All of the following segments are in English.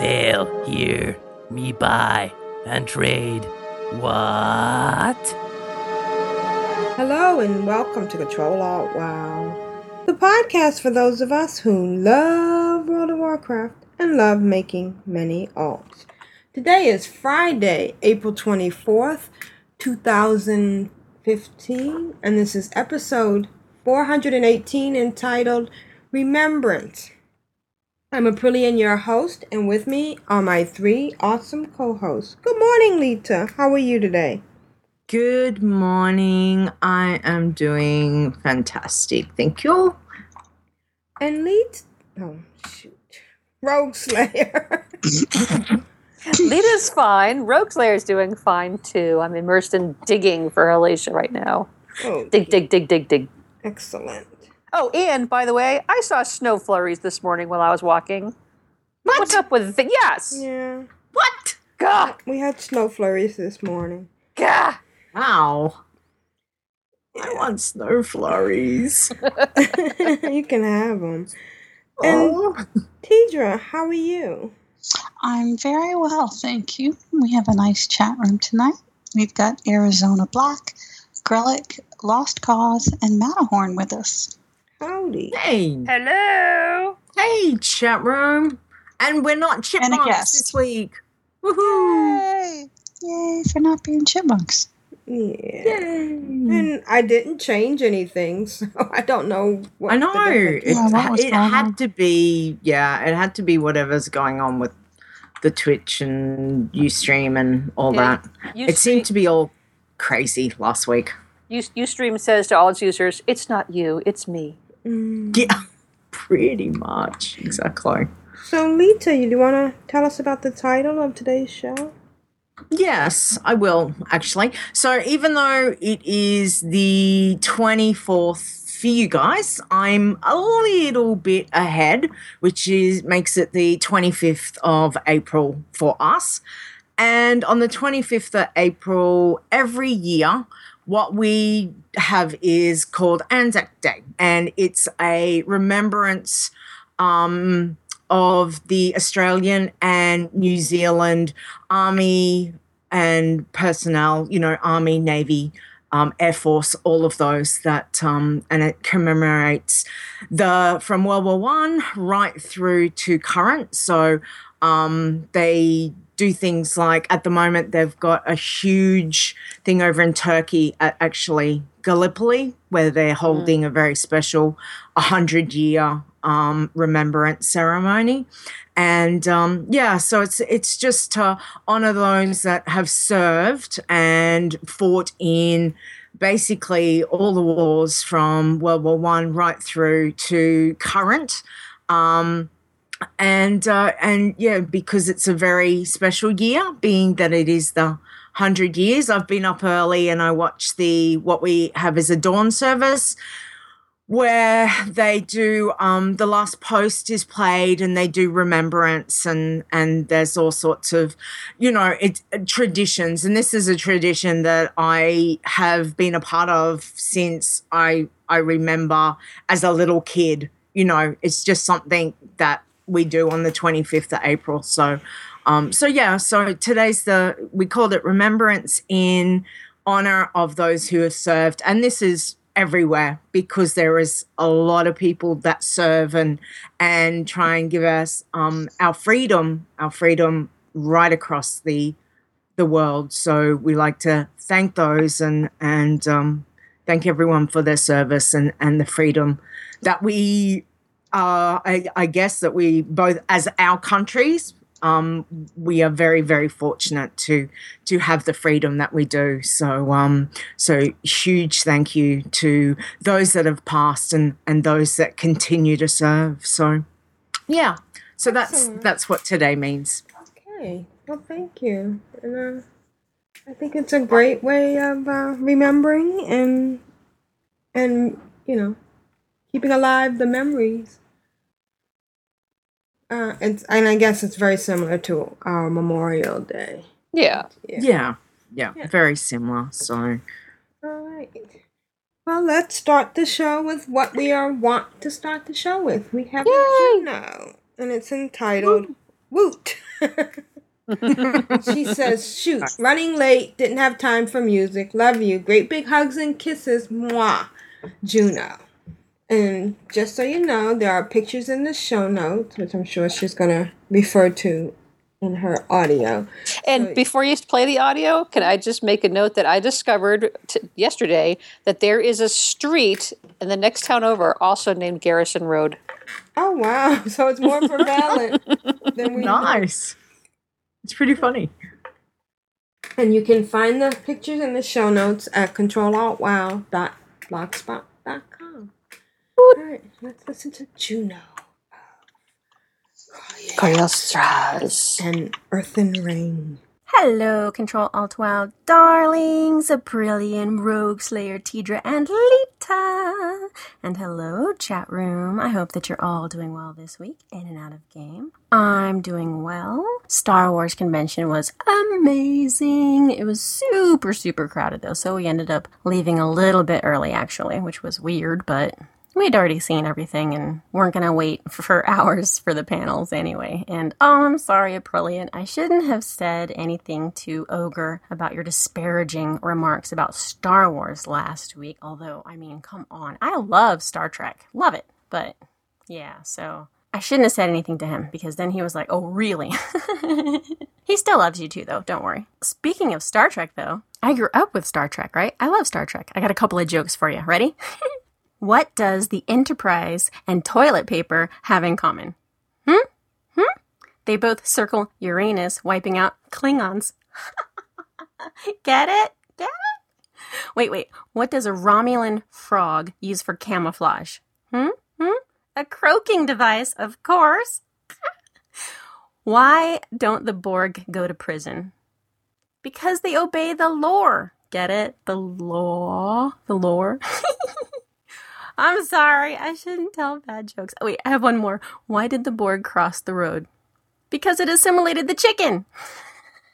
Sail here, me buy and trade. What? Hello and welcome to Control Alt Wow, the podcast for those of us who love World of Warcraft and love making many alts. Today is Friday, April 24th, 2015, and this is episode 418 entitled Remembrance. I'm Aprillian, your host, and with me are my three awesome co hosts. Good morning, Leeta. How are you today? Good morning. I am doing fantastic. Thank you. And Leeta. Oh, shoot. Rogueslayer. Leeta's fine. Rogueslayer's doing fine too. I'm immersed in digging for Alicia right now. oh, Dig, dig, dig, dig, dig. excellent. Oh, and by the way, I saw snow flurries this morning while I was walking. What's up with the yes? Yeah. What? Gah, We had snow flurries this morning. gah. Wow. I want snow flurries. you can have them. Oh. And Oh. Tedrah, how are you? I'm very well, thank you. We have a nice chat room tonight. We've got Arizona Black, Grellic, Lost Cause, and Matterhorn with us. Howdy. Hey. Hello. Hey, chat room. And we're not chipmunks this week. Woohoo. Yay! Yay for not being chipmunks. Yeah. Yay. And I didn't change anything, so I don't know what I know. the difference It, Yeah, it had on? to be, yeah, it had to be whatever's going on with the Twitch and Ustream and all Yeah, that. You It seemed to be all crazy last week. Ustream says to all its users, "It's not you, it's me." Mm. Yeah, pretty much. Exactly. So, Leeta, you do want to tell us about the title of today's show? Yes, I will actually. So, even though it is the 24th for you guys, I'm a little bit ahead, which is makes it the 25th of April for us. And on the 25th of April every year, what we have is called Anzac Day, and it's a remembrance um, of the Australian and New Zealand Army and personnel, you know, Army, Navy, um, Air Force, all of those that, um, and it commemorates the from World War One right through to current. So um, they do things like at the moment they've got a huge thing over in Turkey at actually Gallipoli where they're holding a very special 100 year um, remembrance ceremony. And um, yeah so it's it's just to honor those that have served and fought in basically all the wars from world war one right through to current. Um, and uh, and yeah, because it's a very special year, being that it is the hundred years. I've been up early and I watched the what we have as a dawn service, where they do um, the last post is played and they do remembrance and and there's all sorts of you know it's traditions and this is a tradition that I have been a part of since I I remember as a little kid. You know, it's just something that we do on the 25th of April. So, um, so yeah, so today's the, we called it Remembrance in honor of those who have served. And this is everywhere because there is a lot of people that serve and, and try and give us um, our freedom, our freedom right across the, the world. So we like to thank those and, and, um, thank everyone for their service and, and the freedom that we uh, I, I guess that we both as our countries um, we are very, very fortunate to to have the freedom that we do. So, um, so huge thank you to those that have passed and and those that continue to serve. So, yeah. So that's Excellent. that's what today means. Okay. Well, thank you. And, uh, I think it's a great way of uh, remembering and and you know keeping alive the memories. Uh, it's and I guess it's very similar to our Memorial Day. Yeah. Yeah, yeah, very similar. So, All right. Well, let's start the show with what we are want to start the show with. We have a Juno, and it's entitled "Woot." she says, "Shoot, running late, didn't have time for music. Love you. Great big hugs and kisses. Mwah, Juno." And just so you know, there are pictures in the show notes, which I'm sure she's gonna refer to in her audio. And before you play the audio, can I just make a note that I discovered t- yesterday that there is a street in the next town over also named Garrison Road. Oh wow! So it's more prevalent than we know. nice. It's pretty funny. And you can find the pictures in the show notes at controlaltwow.blogspot.com. Alright, let's listen to Juno Cagliostras. and Earthen Ring. Hello, Control Alt Wow darlings, Aprillian Rogue Slayer, Tedrah, and Leeta. And hello, chat room. I hope that you're all doing well this week, in and out of game. I'm doing well. Star Wars convention was amazing. It was super, super crowded though, so we ended up leaving a little bit early actually, which was weird, but we'd already seen everything and weren't going to wait for, hours for the panels anyway. And oh, I'm sorry, Aprillian. I shouldn't have said anything to Ogre about your disparaging remarks about Star Wars last week. Although, I mean, come on. I love Star Trek. Love it. But yeah, so I shouldn't have said anything to him because then he was like, oh, really? he still loves you too, though. Don't worry. Speaking of Star Trek, though, I grew up with Star Trek, right? I love Star Trek. I got a couple of jokes for you. Ready? What does the Enterprise and toilet paper have in common? Hmm? Hmm? They both circle Uranus, wiping out Klingons. Get it? Get it? Wait, wait. What does a Romulan frog use for camouflage? Hmm? Hmm? A croaking device, of course. Why don't the Borg go to prison? Because they obey the lore. Get it? The law? The lore? I'm sorry. I shouldn't tell bad jokes. Oh, wait, I have one more. Why did the Borg cross the road? Because it assimilated the chicken.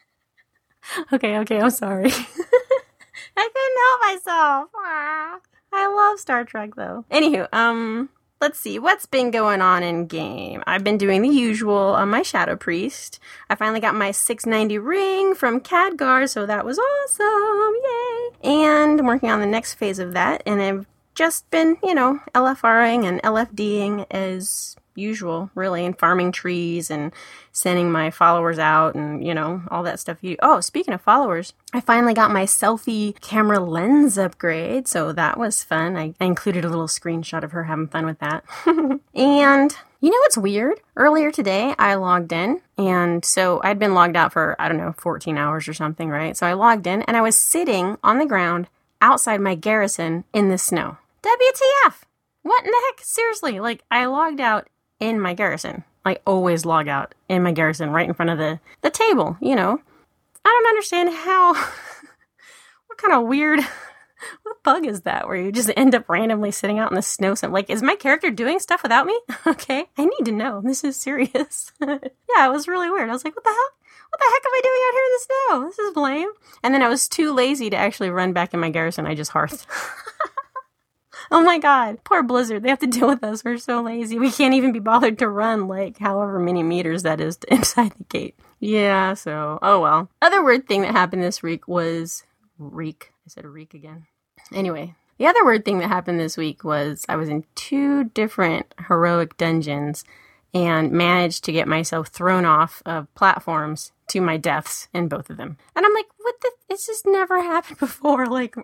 okay, okay, I'm sorry. I couldn't help myself. Ah. I love Star Trek though. Anywho, um, let's see what's been going on in game. I've been doing the usual on my Shadow Priest. I finally got my 690 ring from Khadgar, so that was awesome! Yay! And I'm working on the next phase of that, and I've just been, you know, LFRing and LFDing as usual, really, and farming trees and sending my followers out and, you know, all that stuff. You Oh, speaking of followers, I finally got my selfie camera lens upgrade, so that was fun. I, I included a little screenshot of her having fun with that. and you know what's weird? Earlier today, I logged in, and so I'd been logged out for, I don't know, 14 hours or something, right? So I logged in, and I was sitting on the ground outside my garrison in the snow. WTF? What in the heck? Seriously, like I logged out in my garrison. I always log out in my garrison right in front of the, the table, you know. I don't understand how what kind of weird what bug is that where you just end up randomly sitting out in the snow some like is my character doing stuff without me? okay. I need to know. This is serious. yeah, it was really weird. I was like, what the hell? What the heck am I doing out here in the snow? This is lame. And then I was too lazy to actually run back in my garrison. I just hearthed. Oh my god, poor Blizzard. They have to deal with us. We're so lazy. We can't even be bothered to run like however many meters that is to inside the gate. Yeah, so oh well. Other weird thing that happened this week was reek. I said reek again. Anyway, the other weird thing that happened this week was I was in two different heroic dungeons and managed to get myself thrown off of platforms to my deaths in both of them. And I'm like, what the? This has never happened before. Like,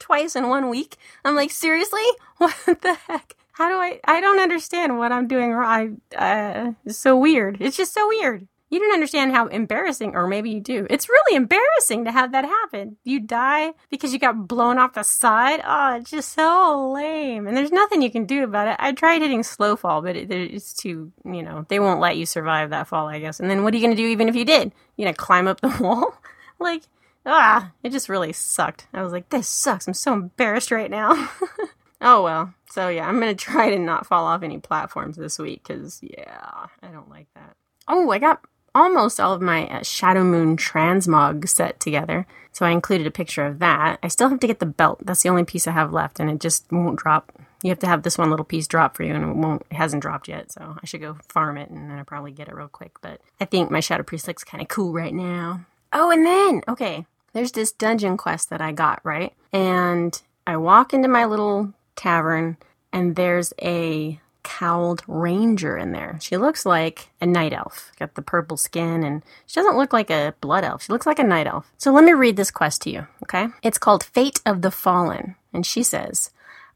twice in one week. I'm like, seriously? What the heck? How do I? I don't understand what I'm doing wrong. I, uh, it's so weird. It's just so weird. You don't understand how embarrassing, or maybe you do. It's really embarrassing to have that happen. You die because you got blown off the side. Oh, it's just so lame. And there's nothing you can do about it. I tried hitting slow fall, but it, it's too, you know, they won't let you survive that fall, I guess. And then what are you going to do even if you did? You gonna climb up the wall? like, ah, it just really sucked. I was like, this sucks. I'm so embarrassed right now. oh well. So yeah, I'm gonna try to not fall off any platforms this week because yeah, I don't like that. Oh, I got almost all of my uh, Shadowmoon transmog set together. So I included a picture of that. I still have to get the belt. That's the only piece I have left, and it just won't drop. You have to have this one little piece drop for you, and it won't. It hasn't dropped yet, so I should go farm it, and then I'll probably get it real quick. But I think my Shadow Priest looks kind of cool right now. Oh, and then okay, there's this dungeon quest that I got right, and I walk into my little tavern, and there's a cowled ranger in there. She looks like a night elf, got the purple skin, and she doesn't look like a blood elf. She looks like a night elf. So let me read this quest to you, okay? It's called Fate of the Fallen, and she says,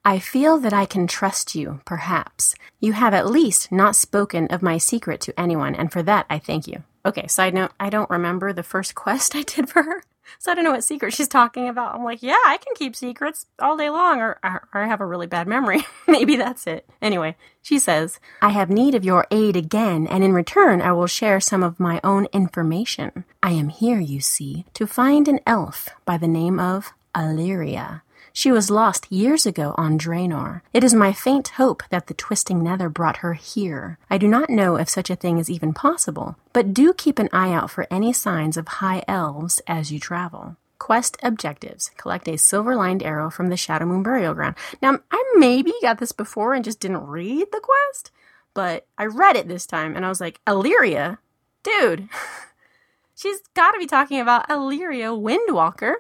I feel that I can trust you, perhaps. You have at least not spoken of my secret to anyone, and for that I thank you. Okay, side note, I don't remember the first quest I did for her. So I don't know what secret she's talking about. I'm like, yeah, I can keep secrets all day long, or, or, or I have a really bad memory. Maybe that's it. Anyway, she says, I have need of your aid again, and in return I will share some of my own information. I am here, you see, to find an elf by the name of Alleria. She was lost years ago on Draenor. It is my faint hope that the twisting nether brought her here. I do not know if such a thing is even possible, but do keep an eye out for any signs of high elves as you travel. Quest objectives. Collect a silver lined arrow from the Shadowmoon Burial Ground. Now, I maybe got this before and just didn't read the quest, but I read it this time and I was like, Alleria? Dude, she's got to be talking about Alleria Windwalker.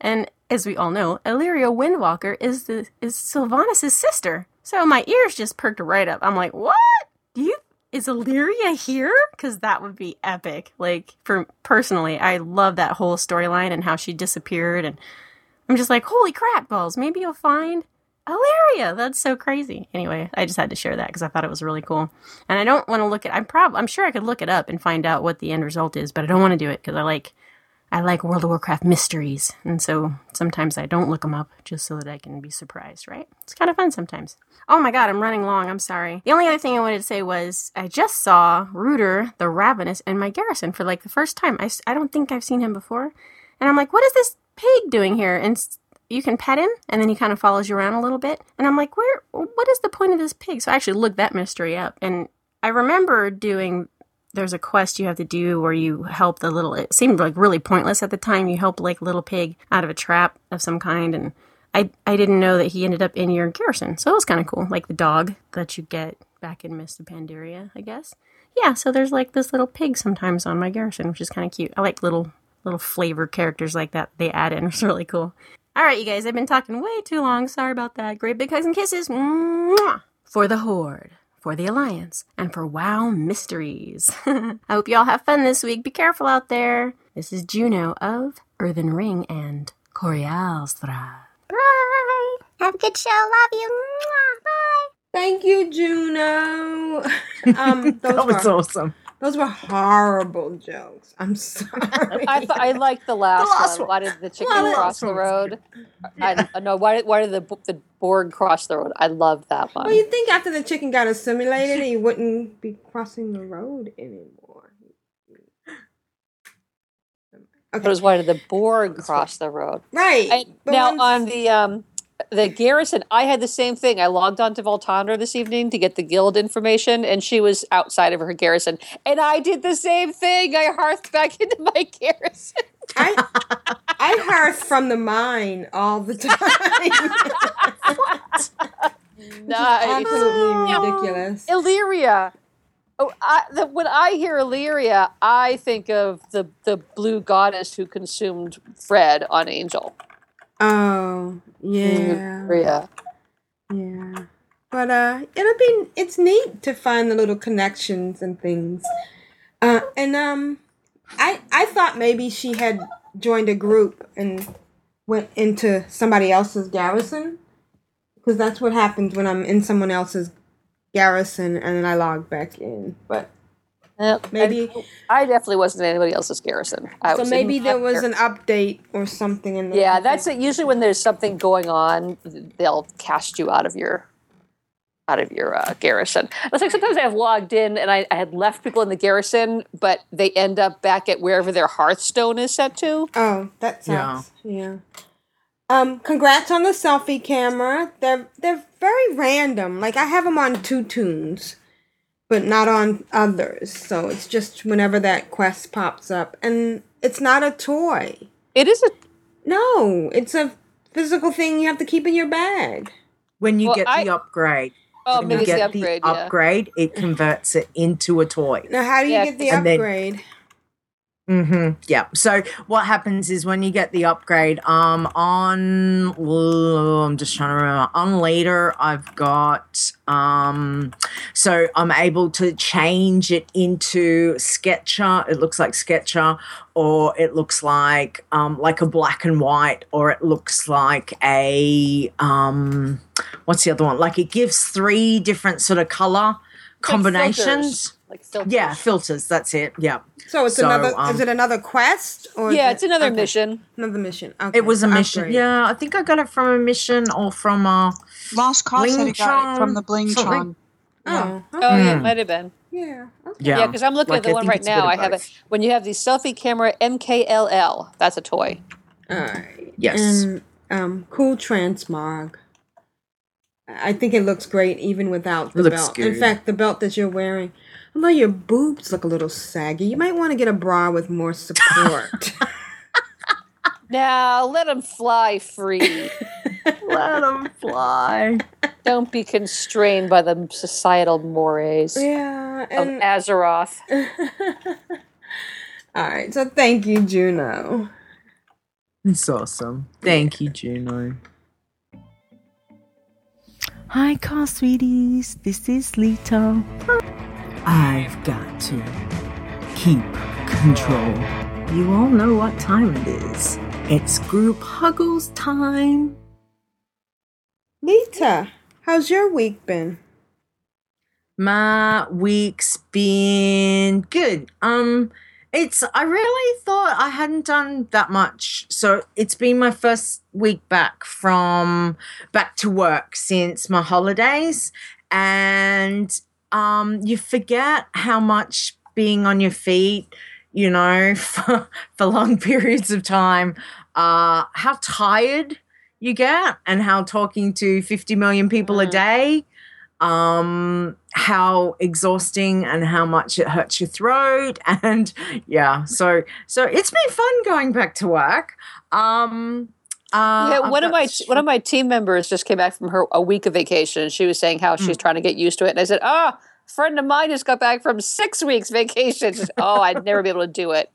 And as we all know, Alleria Windwalker is the is Sylvanas' sister. So my ears just perked right up. I'm like, what? Do you is Alleria here? Because that would be epic. Like for personally, I love that whole storyline and how she disappeared, and I'm just like, holy crap balls! Maybe you'll find Alleria. That's so crazy. Anyway, I just had to share that because I thought it was really cool, and I don't want to look at. I'm prob I'm sure I could look it up and find out what the end result is, but I don't want to do it because I like I like World of Warcraft mysteries, and so sometimes I don't look them up just so that I can be surprised, right? It's kind of fun sometimes. Oh my god, I'm running long, I'm sorry. The only other thing I wanted to say was I just saw Rooter the Ravenous in my garrison for like the first time. I, I don't think I've seen him before. And I'm like, what is this pig doing here? And you can pet him, and then he kind of follows you around a little bit. And I'm like, where, what is the point of this pig? So I actually looked that mystery up, and I remember doing there's a quest you have to do where you help the little it seemed like really pointless at the time. You help like little pig out of a trap of some kind and i i didn't know that he ended up in your garrison. So it was kind of cool. Like the dog that you get back in Mists of Pandaria i guess. Yeah so there's like this little pig sometimes on my garrison which is kind of cute. I like little little flavor characters like that they add in. It's really cool. All right you guys i've been talking way too long. Sorry about that. Great big hugs and kisses. Mwah! for the horde for the Alliance, and for WoW Mysteries. I hope you all have fun this week. Be careful out there. This is Juno of Earthen Ring and Corialstra. Bye. Have a good show. Love you. Mwah. Bye. Thank you, Juno. Um, those that was awesome. Those were horrible jokes. I'm sorry. I th- I liked the last, last one. one. Why did the chicken Well, cross the road? I, I no. Why did why did the the Borg cross the road? I loved that one. well, you think after the chicken got assimilated, he wouldn't be crossing the road anymore. Okay. But it was why did the Borg cross the road? Right. I, now on the um the garrison, I had the same thing. I logged on to Voltandra this evening to get the guild information, and she was outside of her garrison, and I did the same thing. I hearthed back into my garrison. I I hearth from the mine all the time. Nice. Absolutely oh. ridiculous. Illyria. Oh, I, the, when I hear Illyria, I think of the the blue goddess who consumed Fred on Angel. Oh yeah, Illyria. yeah. But uh, it'll be it's neat to find the little connections and things. Uh, and um, I I thought maybe she had joined a group and went into somebody else's garrison because that's what happens when I'm in someone else's garrison and then I log back in. But Yep, Maybe- and I definitely wasn't in anybody else's garrison. I so was in maybe there was gar- an update or something in there. Yeah, that's it. Usually, when there's something going on, they'll cast you out of your out of your uh, garrison. It's like sometimes I have logged in and I, I had left people in the garrison, but they end up back at wherever their Hearthstone is set to. Oh, that Yeah. Yeah. Um, congrats on the selfie camera. They're they're very random. Like I have them on two tunes, but not on others. So it's just whenever that quest pops up, and it's not a toy. It is a No, it's a physical thing you have to keep in your bag. When you Well, get I- the upgrade, oh, when you it's the get upgrade. the yeah. upgrade, it converts it into a toy. Now, how do you Yeah, get the and then- upgrade? Mm-hmm. Yeah. So what happens is when you get the upgrade, um, on oh, I'm just trying to remember. On later, I've got um, so I'm able to change it into Sketcher. It looks like Sketcher, or it looks like um, like a black and white, or it looks like a um, what's the other one? Like it gives three different sort of color combinations. Like filters. Yeah, filters. That's it. Yeah. So it's So, another. um, is it another quest or? is Yeah, it- it's another okay, mission. Another mission. Okay. It was a mission. upgrade. Yeah, I think I got it from a mission or from a. Lost Cause said he got it from the Blingtron, Blingtron. something. Oh. Oh, yeah, it Hmm. might have been. Yeah. Okay. Yeah, Yeah, because I'm looking like, at the I one right it's a bit now. I have both. it when you have the selfie camera MkII. That's a toy. All right. Yes. And um, cool transmog. I think it looks great even without the It looks belt. In fact, the belt that you're wearing, although your boobs look a little saggy, you might want to get a bra with more support. Now let them fly free. Let them fly. Don't be constrained by the societal mores yeah. of And Azeroth. all right. So thank you, Juno. It's awesome. Thank you, Juno. Hi, car sweeties. This is Lito. I've got to keep control. You all know what time it is. It's group huggles time. Leeta, how's your week been? My week's been good. Um, it's I really thought I hadn't done that much. So it's been my first week back from back to work since my holidays, and um, you forget how much being on your feet, you know, for, for long periods of time, uh, how tired you get, and how talking to fifty million people a day um how exhausting and how much it hurts your throat and yeah so so it's been fun going back to work. Um uh, yeah, one of my one of my team members just came back from her a week of vacation. and She was saying how she's trying to get used to it, and I said, "Ah, a friend of mine just got back from six weeks vacation. Said, oh, I'd never be able to do it.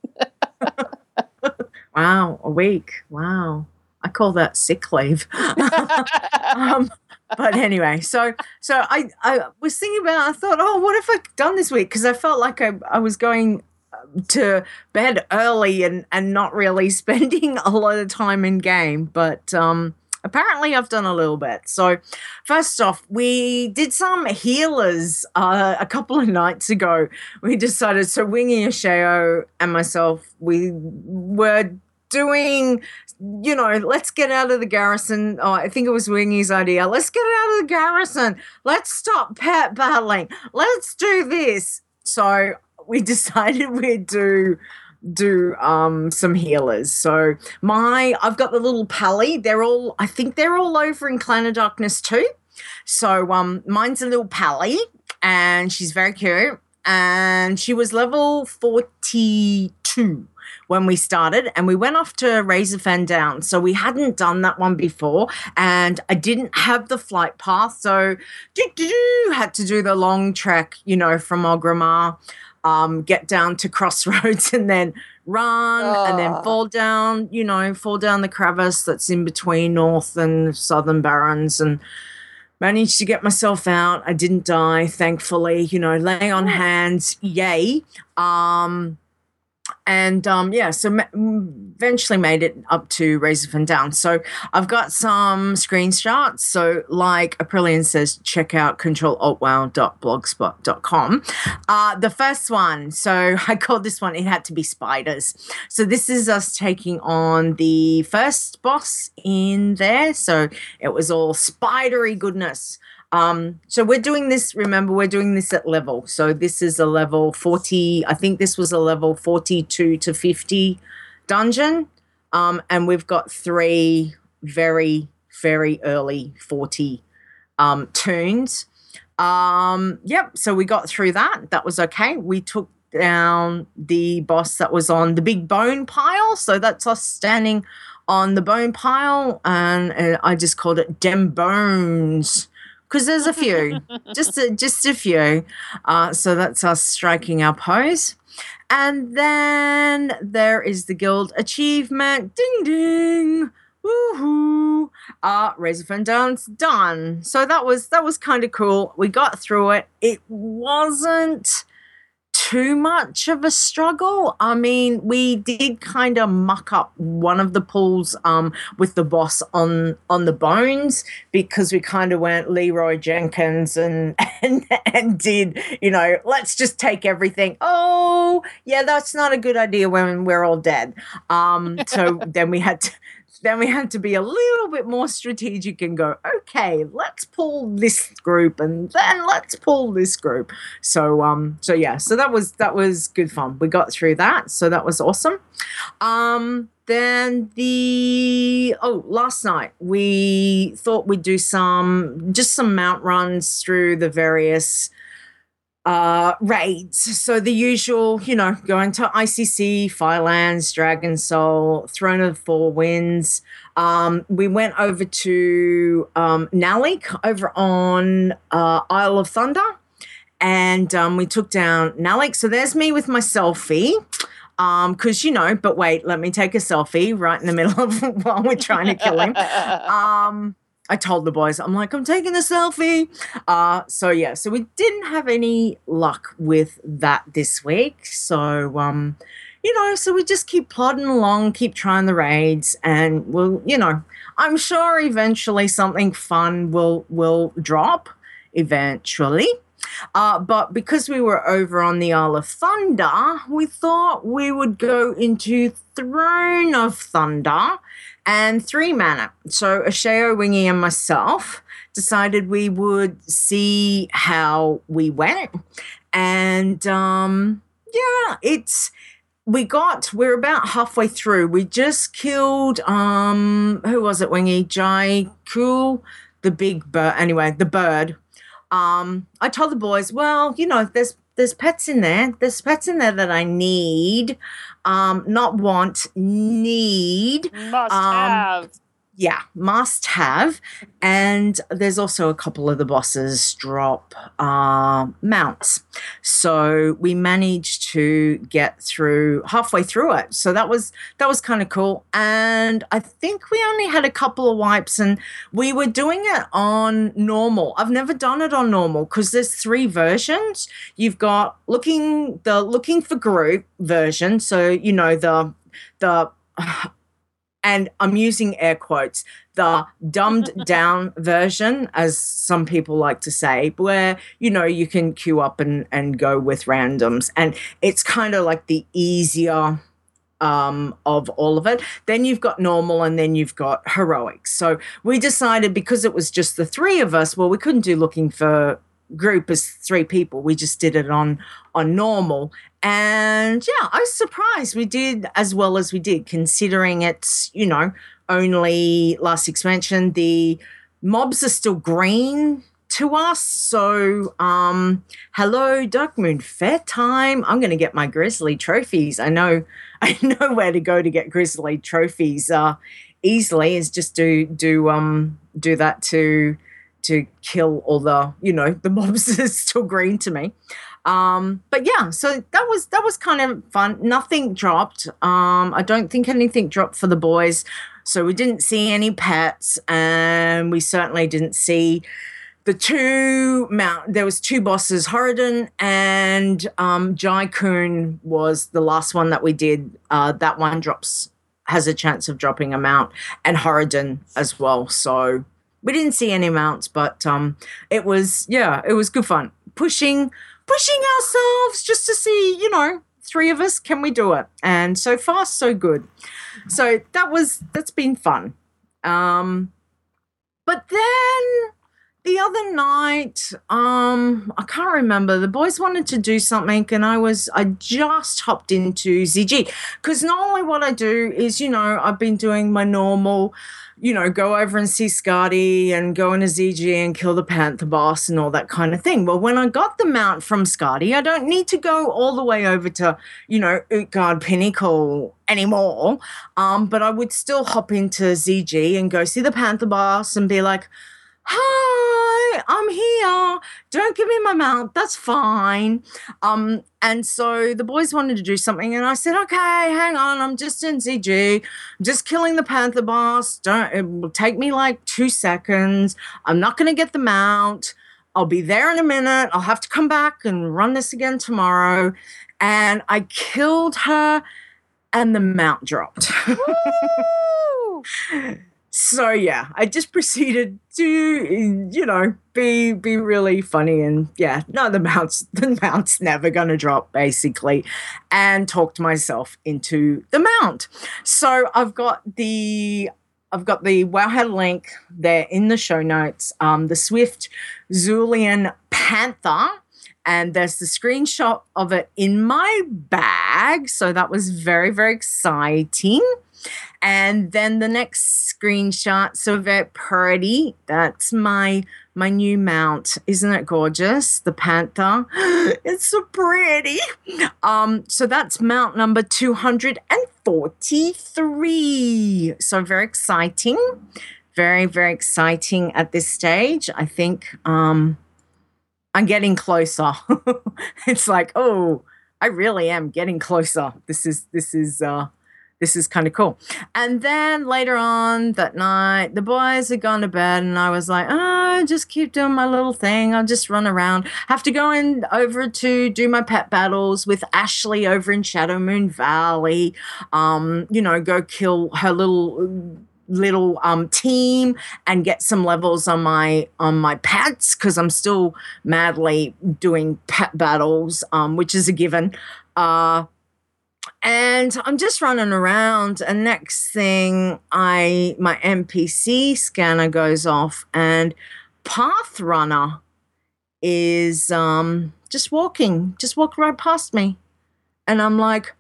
wow a week wow i call that sick leave um, but anyway so so i i was thinking about i thought oh what have i done this week because i felt like i, I was going to bed early and and not really spending a lot of time in game but um apparently i've done a little bit. So first off we did some healers uh, a couple of nights ago. We decided so wingy Asheo and myself we were doing you know let's get out of the garrison. Oh i think it was wingy's idea. Let's get out of the garrison. Let's stop pet battling. Let's do this. So we decided we'd do do um some healers. So my i've got the little pally they're all i think they're all over in clan of darkness too. So um mine's a little pally and she's very cute. And she was level 42 when we started and we went off to Razorfen Down. So we hadn't done that one before and I didn't have the flight path. So had to do the long trek, you know, from Orgrimmar, um, get down to Crossroads and then run and then Ah. fall down, you know, fall down the crevice that's in between North and Southern Barrens and managed to get myself out. I didn't die, thankfully, you know, lay on hands, yay. Um and um, yeah, so ma- eventually made it up to Razorfen Down. So I've got some screenshots. So, like Aprillian says, check out controlaltwow.blogspot.com. Uh, the first one, so I called this one, it had to be spiders. So, this is us taking on the first boss in there. So, it was all spidery goodness. Um, so we're doing this, remember, we're doing this at level. So this is a level 40, I think this was a level 42 to 50 dungeon. Um, and we've got three very, very early 40 um, toons. Um, yep, so we got through that. That was okay. We took down the boss that was on the big bone pile. So that's us standing on the bone pile. And, and I just called it Dem Bones because there's a few, just a, just a few. Uh, so that's us striking our pose. And then there is the guild achievement. Ding ding. Woohoo. Uh Razorfen Down's done. So that was that was kind of cool. We got through it. It wasn't too much of a struggle. I mean, we did kind of muck up one of the pulls um, with the boss on on the bones because we kind of went Leroy Jenkins and and and did you know let's just take everything. Oh yeah, that's not a good idea when we're all dead. Um, so then we had to then we had to be a little bit more strategic and go, okay, let's pull this group and then let's pull this group. So um so yeah, so that was that was good fun. We got through that. So that was awesome. Um then the oh last night we thought we'd do some just some mount runs through the various uh raids. So the usual you know going to icc firelands dragon soul throne of four winds. Um we went over to um Nalak over on uh isle of thunder. And um we took down Nalak. So there's me with my selfie. Um because you know but wait let me take a selfie right in the middle of while we're trying to kill him. Um I told the boys, I'm like, I'm taking a selfie. Uh, so yeah, so we didn't have any luck with that this week. So um, you know, so we just keep plodding along, keep trying the raids, and we'll, you know, I'm sure eventually something fun will will drop eventually. Uh, but because we were over on the Isle of Thunder, we thought we would go into Throne of Thunder and three mana. So Asheo, Wingy, and myself decided we would see how we went. And um, yeah, it's we got we're about halfway through. We just killed um who was it, Wingy? Jai Cool, the big bird anyway, the bird. Um, I told the boys, well, you know, there's there's pets in there. There's pets in there that I need. Um, not want, need. Must um, have. Yeah, must have. And there's also a couple of the bosses drop uh, mounts. So we managed to get through halfway through it. So that was that was kind of cool. And I think we only had a couple of wipes and we were doing it on normal. I've never done it on normal because there's three versions. You've got looking the looking for group version. So you know the the and I'm using air quotes, the dumbed down version, as some people like to say, where you know you can queue up and, and go with randoms. And it's kind of like the easier um, of all of it. Then you've got normal and then you've got heroics. So we decided because it was just the three of us, well, we couldn't do looking for group as three people. We just did it on on normal. And yeah, I was surprised we did as well as we did, considering it's, you know, only last expansion. The mobs are still green to us. So um hello Darkmoon Faire time. I'm gonna get my grisly trophies. I know I know where to go to get grisly trophies uh easily is just do do um do that to to kill all the you know the mobs is still green to me. Um but yeah so that was that was kind of fun. Nothing dropped. Um i don't think anything dropped for the boys. So we didn't see any pets and we certainly didn't see the two mount there was two bosses Horridon and um Ji-Kun was the last one that we did. Uh that one drops has a chance of dropping a mount and Horridon as well. So we didn't see any mounts but um it was yeah it was good fun. Pushing pushing ourselves just to see you know three of us can we do it? And so far so good. So that was that's been fun. Um but then the other night, um, I can't remember. The boys wanted to do something, and I was I just hopped into ZG because normally what I do is, you know, I've been doing my normal, you know, go over and see Skadi and go into ZG and kill the Panther boss and all that kind of thing. Well, when I got the mount from Skadi, I don't need to go all the way over to, you know, Utgard Pinnacle anymore. Um, but I would still hop into ZG and go see the Panther boss and be like, hi i'm here. Don't give me my mount that's fine. Um and so the boys wanted to do something and i said okay hang on. I'm just in zg just killing the panther boss. Don't it will take me like two seconds. I'm not going to get the mount i'll be there in a minute. I'll have to come back and run this again tomorrow. And i killed her and the mount dropped so yeah, I just proceeded to you know be be really funny and yeah, no the mounts the mount's never gonna drop basically, and talked myself into the mount. So I've got the I've got the Wowhead link there in the show notes. Um, the Swift Zulian Panther. And there's the screenshot of it in my bag. So that was very, very exciting. And then the next screenshot, so very pretty. That's my my new mount. Isn't it gorgeous? The Panther. it's so pretty. Um, so that's mount number 243. So very exciting. Very, very exciting at this stage. I think um I'm getting closer. it's like, oh, I really am getting closer. This is this is uh this is kind of cool. And then later on that night, the boys had gone to bed, and I was like, oh, just keep doing my little thing. I'll just run around. Have to go in over to do my pet battles with Ashley over in Shadowmoon Valley. Um, you know, go kill her little little um team and get some levels on my on my pets because I'm still madly doing pet battles um which is a given uh and I'm just running around and next thing I my NPC scanner goes off and Pathrunner is um just walking, just walk right past me. And I'm like,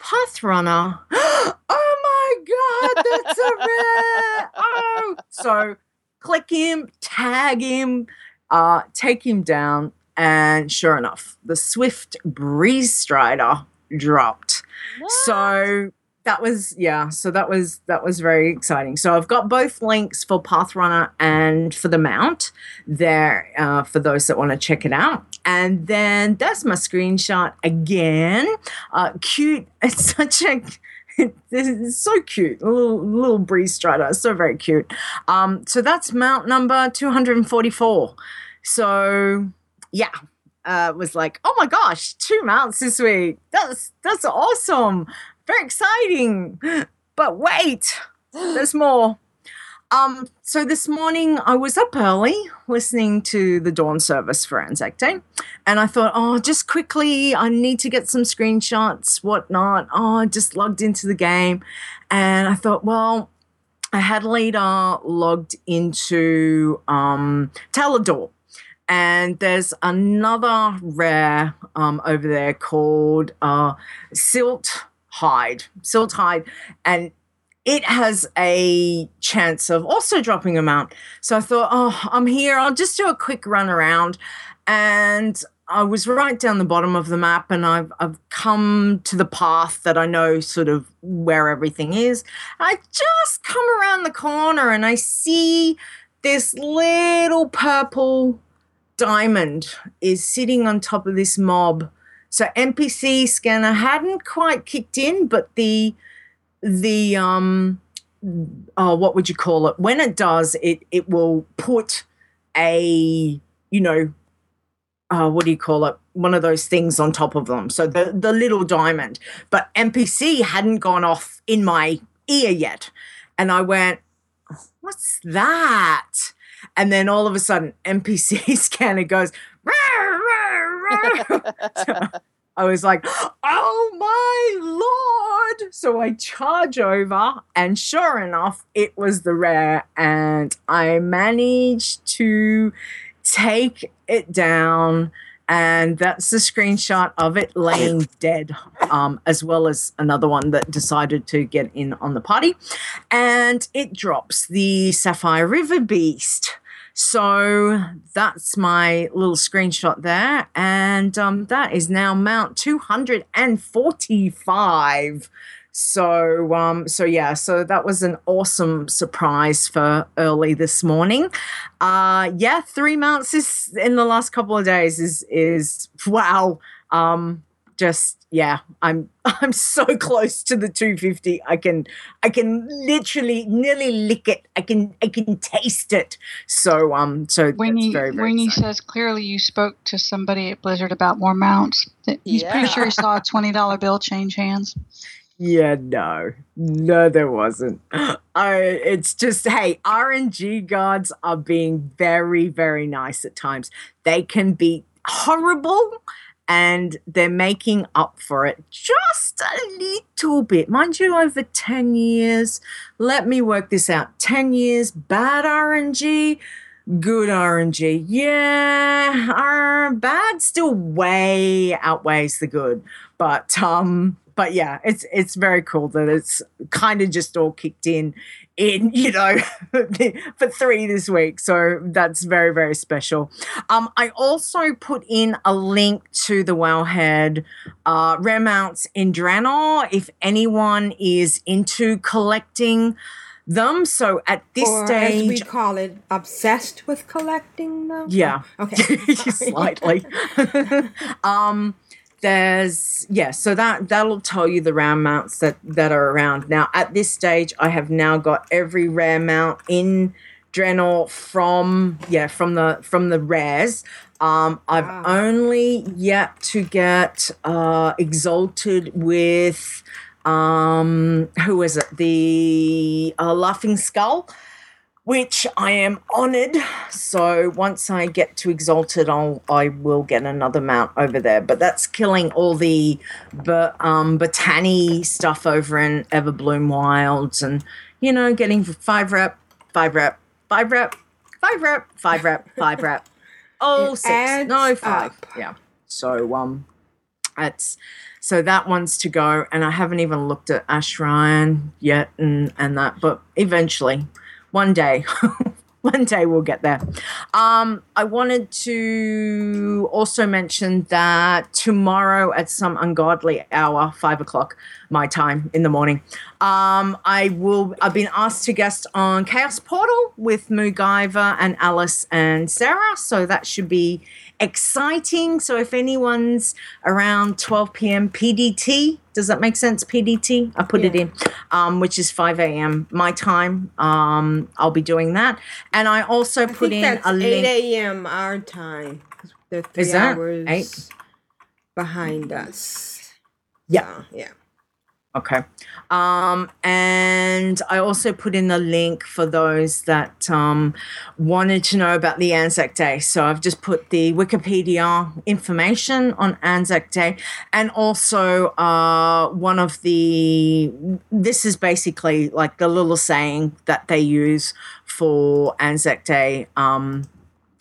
Pathrunner. oh my god, that's a rare. Oh so click him, tag him, uh, take him down, and sure enough, the Swift Breezestrider dropped. So that was yeah, so that was that was very exciting. So I've got both links for Pathrunner and for the mount there uh, for those that want to check it out. And then that's my screenshot again. Uh, cute. It's such a it's so cute. Little little breeze strider. So very cute. Um, so that's mount number 244. So yeah, uh, was like, "Oh my gosh, two mounts this week! That's that's awesome, very exciting." But wait, there's more. Um, so this morning I was up early listening to the dawn service for Anzac Day, and I thought, oh, just quickly, I need to get some screenshots, whatnot. Oh, I just logged into the game, and I thought, well, I had later logged into um, Talador, and there's another rare um, over there called uh, Silt Hide. Silthide, and it has a chance of also dropping a mount. So I thought, oh, I'm here. I'll just do a quick run around. And I was right down the bottom of the map, and I've, I've come to the path that I know sort of where everything is. I just come around the corner and I see this little purple diamond is sitting on top of this mob. So NPC scanner hadn't quite kicked in, but the the um oh what would you call it? When it does, it it will put a you know uh, what do you call it? One of those things on top of them. So the the little diamond. But NPC hadn't gone off in my ear yet, and I went, "What's that?" And then all of a sudden, NPC scanner goes. "Rawr, rawr, rawr." So I was like, "Oh my lord!" So I charge over, and sure enough, it was the rare, and I managed to take it down and that's the screenshot of it laying dead um, as well as another one that decided to get in on the party and it drops the sapphire riverbeast so that's my little screenshot there. And um, that is now mount 245 so um so yeah so that was an awesome surprise for early this morning. Uh yeah three mounts is in the last couple of days is is wow. Um just yeah i'm i'm so close to the 250 i can i can literally nearly lick it i can i can taste it so um so Winnie, that's very very Winnie says clearly you spoke to somebody at Blizzard about more mounts. That- He's pretty sure he saw a twenty dollar bill change hands. Yeah, no, no, there wasn't. I, it's just, hey, RNG gods are being very, very nice at times. They can be horrible and they're making up for it just a little bit. Mind you, over 10 years, let me work this out 10 years, bad RNG, good RNG. Yeah, our bad still way outweighs the good. But, um, but yeah, it's it's very cool that it's kind of just all kicked in in you know for three this week so that's very very special um i also put in a link to the Wowhead uh rare mounts in Draenor if anyone is into collecting them so at this or stage as we call it, obsessed with collecting them. yeah. Oh, okay. Slightly. um there's yeah, so that that'll tell you the rare mounts that that are around. Now at this stage I have now got every rare mount in Draenor from yeah, from the from the rares. Um I've only yet to get uh exalted with um who is it? The uh, laughing skull which I am honored. So once I get to Exalted, I'll I will get another mount over there. But that's killing all the but um botany stuff over in Everbloom Wilds, and you know, getting five rep, five rep, five rep, five rep, five rep, five rep. Oh, six. No, five. up. Yeah. So um that's so that one's to go, and I haven't even looked at Ashran yet, and and that, but eventually, one day, one day we'll get there. Um, I wanted to also mention that tomorrow at some ungodly hour, five o'clock my time in the morning, um, I will. I've been asked to guest on Chaos Portal with MacGyver and Alice and Sarah, so that should be exciting. So if anyone's around 12 p.m. PDT, does that make sense? PDT, I put it in, um, which is 5 a.m. my time. Um, I'll be doing that, and I also I put in a 8 link. a.m. our time. They're three Is that hours eight? behind us. Yeah. So, yeah. Okay. Um, and I also put in the link for those that um, wanted to know about the Anzac Day. So I've just put the Wikipedia information on Anzac Day and also uh, one of the, this is basically like the little saying that they use for Anzac Day um,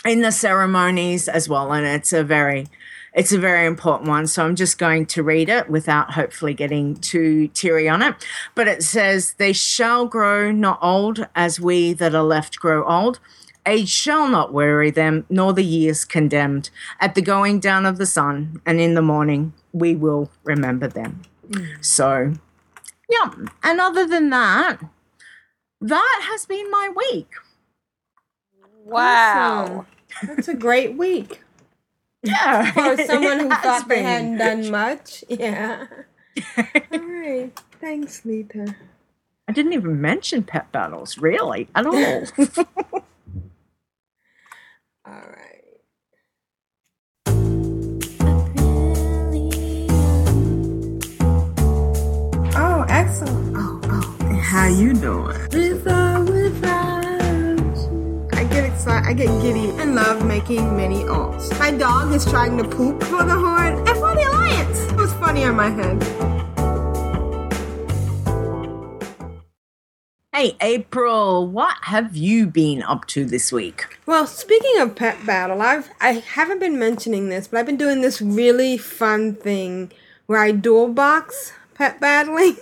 in the ceremonies as well. And it's a very, it's a very important one. So I'm just going to read it without hopefully getting too teary on it. But it says, They shall grow not old as we that are left grow old. Age shall not weary them, nor the years condemned. At the going down of the sun and in the morning, we will remember them. Mm. So, yeah. And other than that, that has been my week. Wow. Awesome. That's a great week. Yeah. For someone who thought they hadn't done much. Yeah. All right. Thanks, Leeta. I didn't even mention pet battles, really, at all. All right. Oh, excellent. Oh, oh. How you doing? With or without. I get excited. I get giddy and love making many alts. My dog is trying to poop for the horn and for the alliance. It was funny on my head. Hey, April, what have you been up to this week? Well, speaking of pet battle, I've I haven't been mentioning this, but I've been doing this really fun thing where I dual box pet battling.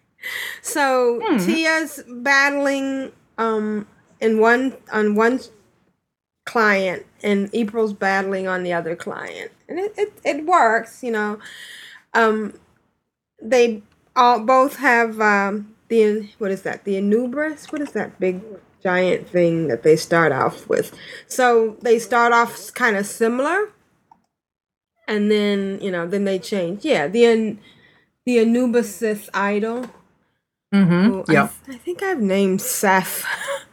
so Tia's battling um in one on one client and April's battling on the other client. And it, it, it works, you know. Um they all both have um the what is that? The Anubris? What is that big giant thing that they start off with? So they start off kind of similar and then, you know, then they change. Yeah, the An- the Anubis idol. Mm-hmm. Yeah, I, I think I've named Seth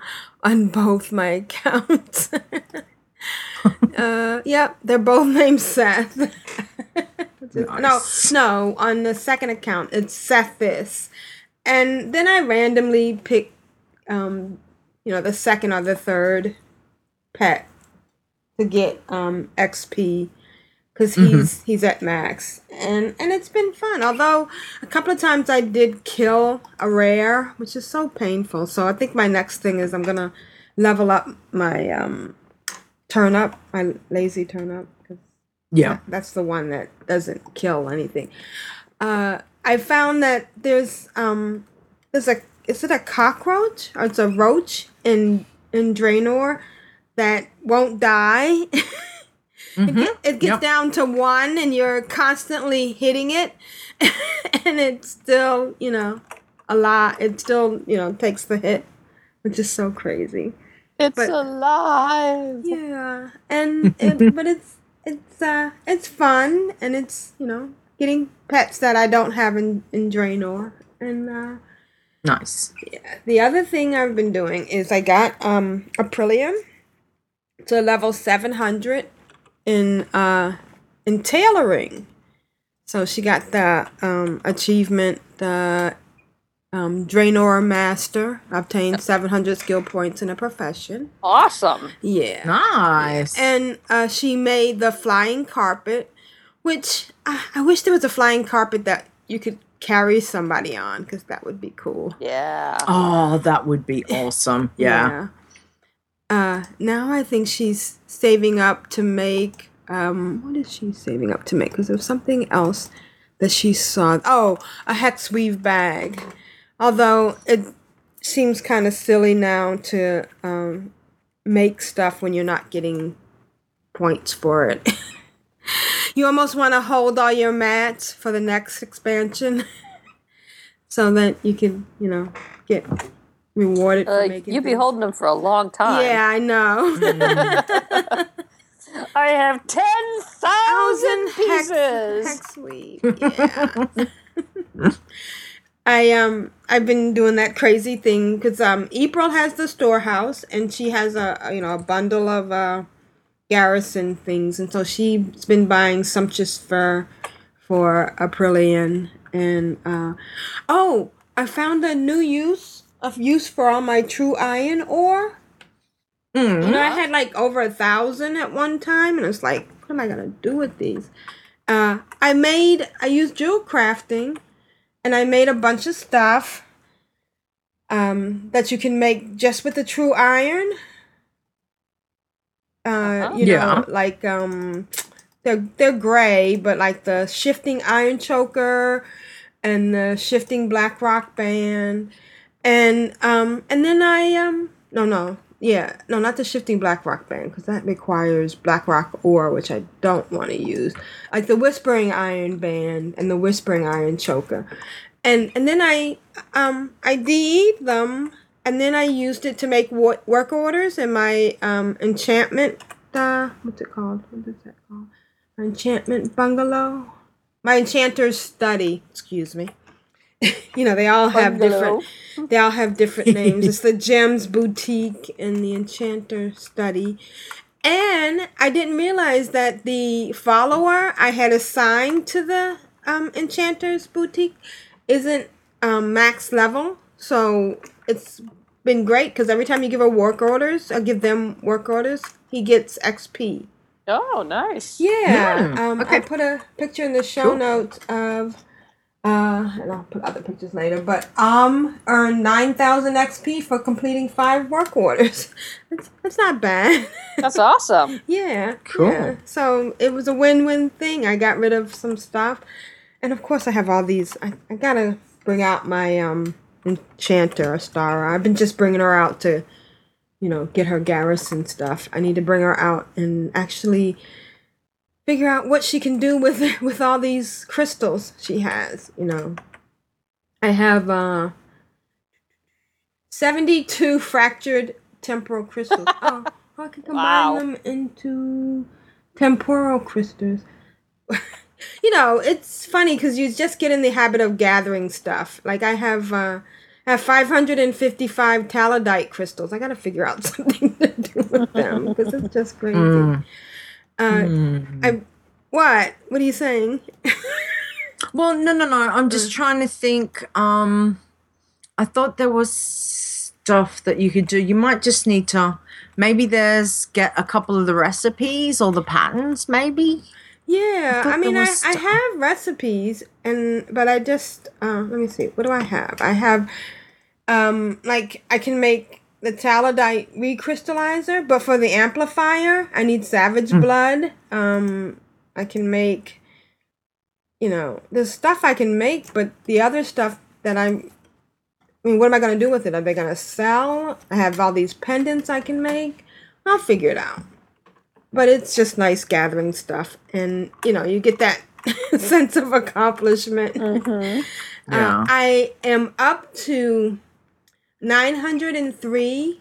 on both my accounts. uh, yep, they're both named Seth. No, no, on the second account it's Sethis, and then I randomly pick, um, you know, the second or the third pet to get um XP because Mhm. he's he's at max. And and it's been fun. Although a couple of times i did kill a rare which is so painful. So i think my next thing is i'm gonna level up my um turn up my lazy turn up. 'cause Yeah. that's the one that doesn't kill anything. Uh i found that there's um there's a is it a cockroach? Or it's a roach in in draenor that won't die It, get, it gets Yep. down to one and you're constantly hitting it and it's still you know a lot it still you know takes the hit which is so crazy It's But- alive. yeah and it, but it's it's uh it's fun and it's you know getting pets that i don't have in in draenor and uh Nice. Yeah. The other thing I've been doing is I got um Aprillian to level 700 in uh in tailoring. So she got the um achievement the um Draenor Master obtained 700 skill points in a profession. Awesome. Yeah. Nice. And uh, she made the flying carpet, which I, I wish there was a flying carpet that you could carry somebody on because that would be cool. Yeah. Oh, that would be awesome. Yeah. Uh, now I think she's saving up to make. Um, what is she saving up to make? Because there was something else that she saw. Oh, a hex weave bag. Although it seems kind of silly now to um, make stuff when you're not getting points for it. you almost want to hold all your mats for the next expansion, so that you can, you know, get rewarded for Uh, making. you'd be things. holding them for a long time. Yeah, I know. I have 10,000 pieces. Hex weave. Yeah. I um I've been doing that crazy thing because um April has the storehouse and she has a, a, you know a bundle of uh garrison things and so she's been buying sumptuous fur for Aprillian and uh oh I found a new use of use for all my true iron ore. You know, I had like over a thousand at one time, and it's like, what am I gonna do with these? Uh, I made, I used jewel crafting, and I made a bunch of stuff um, that you can make just with the true iron. Uh, you Yeah. know, like um, they're they're gray, but like the shifting iron choker and the shifting black rock band, and um, and then I um, no no yeah no not the shifting black rock band because that requires black rock ore, which I don't want to use. Like the whispering iron band and the whispering iron choker, and and then I um I de them and then I used it to make wo- work orders in my um enchantment uh what's it called? What is that called? My enchantment bungalow? My enchanter's study excuse me you know they all have Bungalow. different they all have different names it's the gems boutique and the enchanter study And I didn't realize that the follower I had assigned to the um, Enchanter's boutique isn't um, max level. So it's been great because every time you give her work orders, I give them work orders, he gets XP. Oh, nice. Yeah. Hmm, Um, I put a picture in the show Cool. notes of, uh, and I'll put other pictures later. But um, earned nine thousand XP for completing five work orders. That's, that's not bad. That's awesome. yeah. Cool. yeah. So it was a win-win thing. I got rid of some stuff, and of course I have all these. I, I gotta bring out my um enchanter Astara. I've been just bringing her out to you know, get her garrison stuff. I need to bring her out and actually figure out what she can do with with all these crystals she has, you know. I have uh 72 fractured temporal crystals. oh, I can combine Wow. them into temporal crystals. you know, it's funny because you just get in the habit of gathering stuff. Like I have uh I have 555 Taladite crystals. I got to figure out something to do with them because it's just crazy. Mm. Uh, I what? What are you saying? Well, no, no, no. I'm Mm. just trying to think. Um, I thought there was stuff that you could do. You might just need to. Maybe there's get a couple of the recipes or the patterns. Maybe. Yeah, thought I, mean, I, I have recipes, and but I just uh, let me see. What do I have? I have um like I can make the Taladite recrystallizer, but for the amplifier, I need savage Mm. blood. Um, I can make, you know, there's stuff I can make, but the other stuff that I'm. I mean, what am I going to do with it? Are they going to sell? I have all these pendants I can make. I'll figure it out but it's just nice gathering stuff and you know you get that sense of accomplishment Mm-hmm. Yeah. Uh, i am up to 903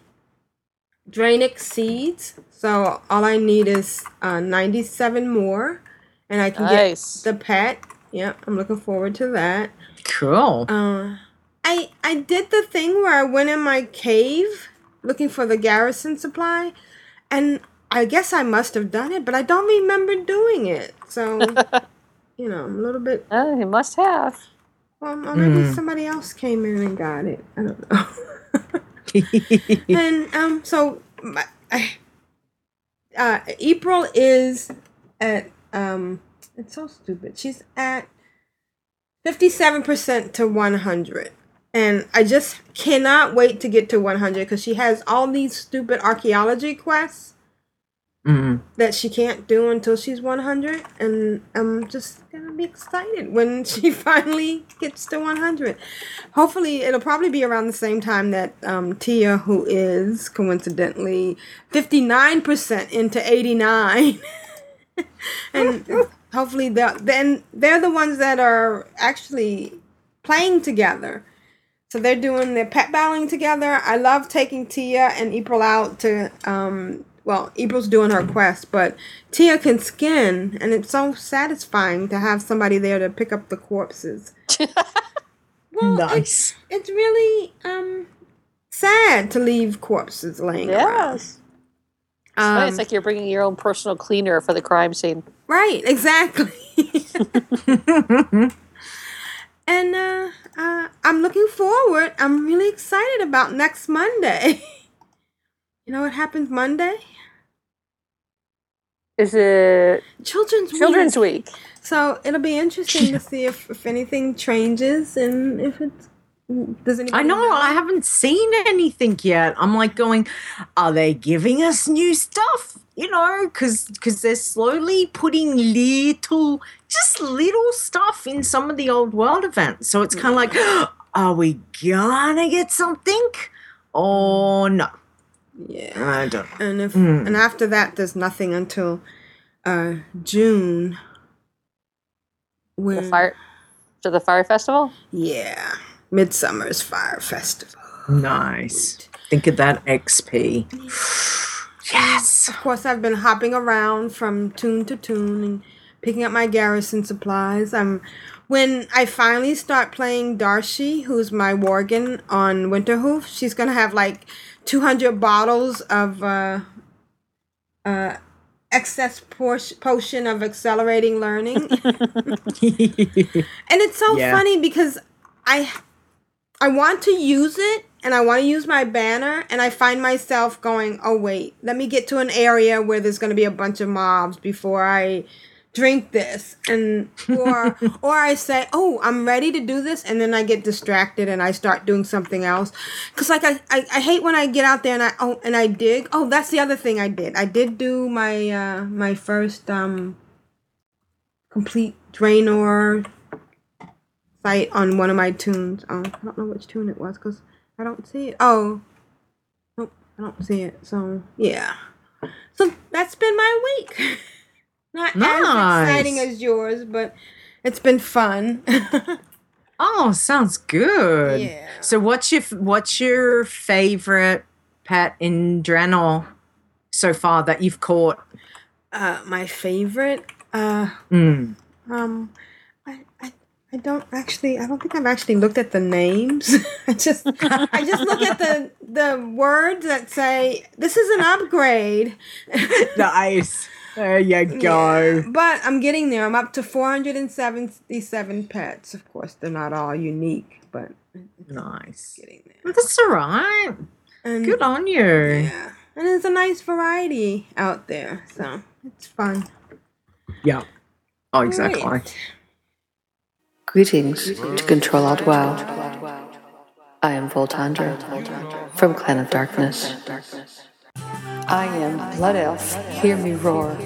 Draenic seeds so all i need is uh, 97 more and i can Nice. get the pet yeah i'm looking forward to that Cool. uh, I I did the thing where I went in my cave looking for the garrison supply, and I guess I must have done it, but I don't remember doing it. So, you know, I'm a little bit. Oh, you must have. Well, maybe Mm. somebody else came in and got it. I don't know. and um, so my, I, uh, April is at um, it's so stupid. She's at fifty-seven percent to one hundred, and I just cannot wait to get to one hundred because she has all these stupid archaeology quests Mm. that she can't do until she's 100 and i'm just gonna be excited when she finally gets to 100 hopefully it'll probably be around the same time that um, tia who is coincidentally 59% into 89 and hopefully they'll- then they're the ones that are actually playing together so they're doing their pet battling together. I love taking Tia and April out to um well, April's doing her quest, but Tia can skin and it's so satisfying to have somebody there to pick up the corpses. well, Nice. It's, it's really um sad to leave corpses laying around. Yes. It's Um, it's like you're bringing your own personal cleaner for the crime scene. Right, exactly. and uh, uh, I'm looking forward. I'm really excited about next Monday. you know what happens Monday? Is it Children's Children's Week. Week? So it'll be interesting to see if, if anything changes and if it's. Does anybody I know, I haven't seen anything yet. I'm like going, are they giving us new stuff? You know, because because they're slowly putting little, just little stuff in some of the old world events. So it's kind of like, are we gonna get something? Or no? Yeah. I don't know. And if Mm. and after that, there's nothing until uh, June. The fire to the fire festival? yeah, Midsummer's Fire Festival. Nice. Think of that XP. yes. Of course, I've been hopping around from toon to toon and picking up my garrison supplies. I'm when I finally start playing Darcy, who's my Worgen on Winterhoof, she's gonna have like 200 bottles of uh, uh, excess por- potion of accelerating learning. and it's so Yeah. funny because I I want to use it and I want to use my banner and I find myself going, "Oh wait, let me get to an area where there's going to be a bunch of mobs before I drink this." And or or I say, "Oh, I'm ready to do this." And then I get distracted and I start doing something else. Cuz like I, I I hate when I get out there and I oh and I dig. Oh, that's the other thing I did. I did do my uh my first um complete Draenor site on one of my toons. Um, I don't know which toon it was because I don't see it. Oh, nope, I don't see it. So yeah, so that's been my week. Not Nice. as exciting as yours, but it's been fun. Oh, sounds good. Yeah. So, what's your what's your favorite pet in Draenor so far that you've caught? uh, my favorite. Uh, Mm. um, I, I, I don't actually. I don't think I've actually looked at the names. I just, I just look at the the words that say this is an upgrade. Nice. There you go. But I'm getting there. I'm up to 477 pets. Of course, they're not all unique, but Nice. getting there. That's all right. And, Good on you. Yeah. And there's a nice variety out there, so it's fun. Yeah. Oh, exactly. Right. Greetings to Ctrl Alt WoW. I am Voltandra from Clan of Darkness. I am Blood Elf. Hear me roar.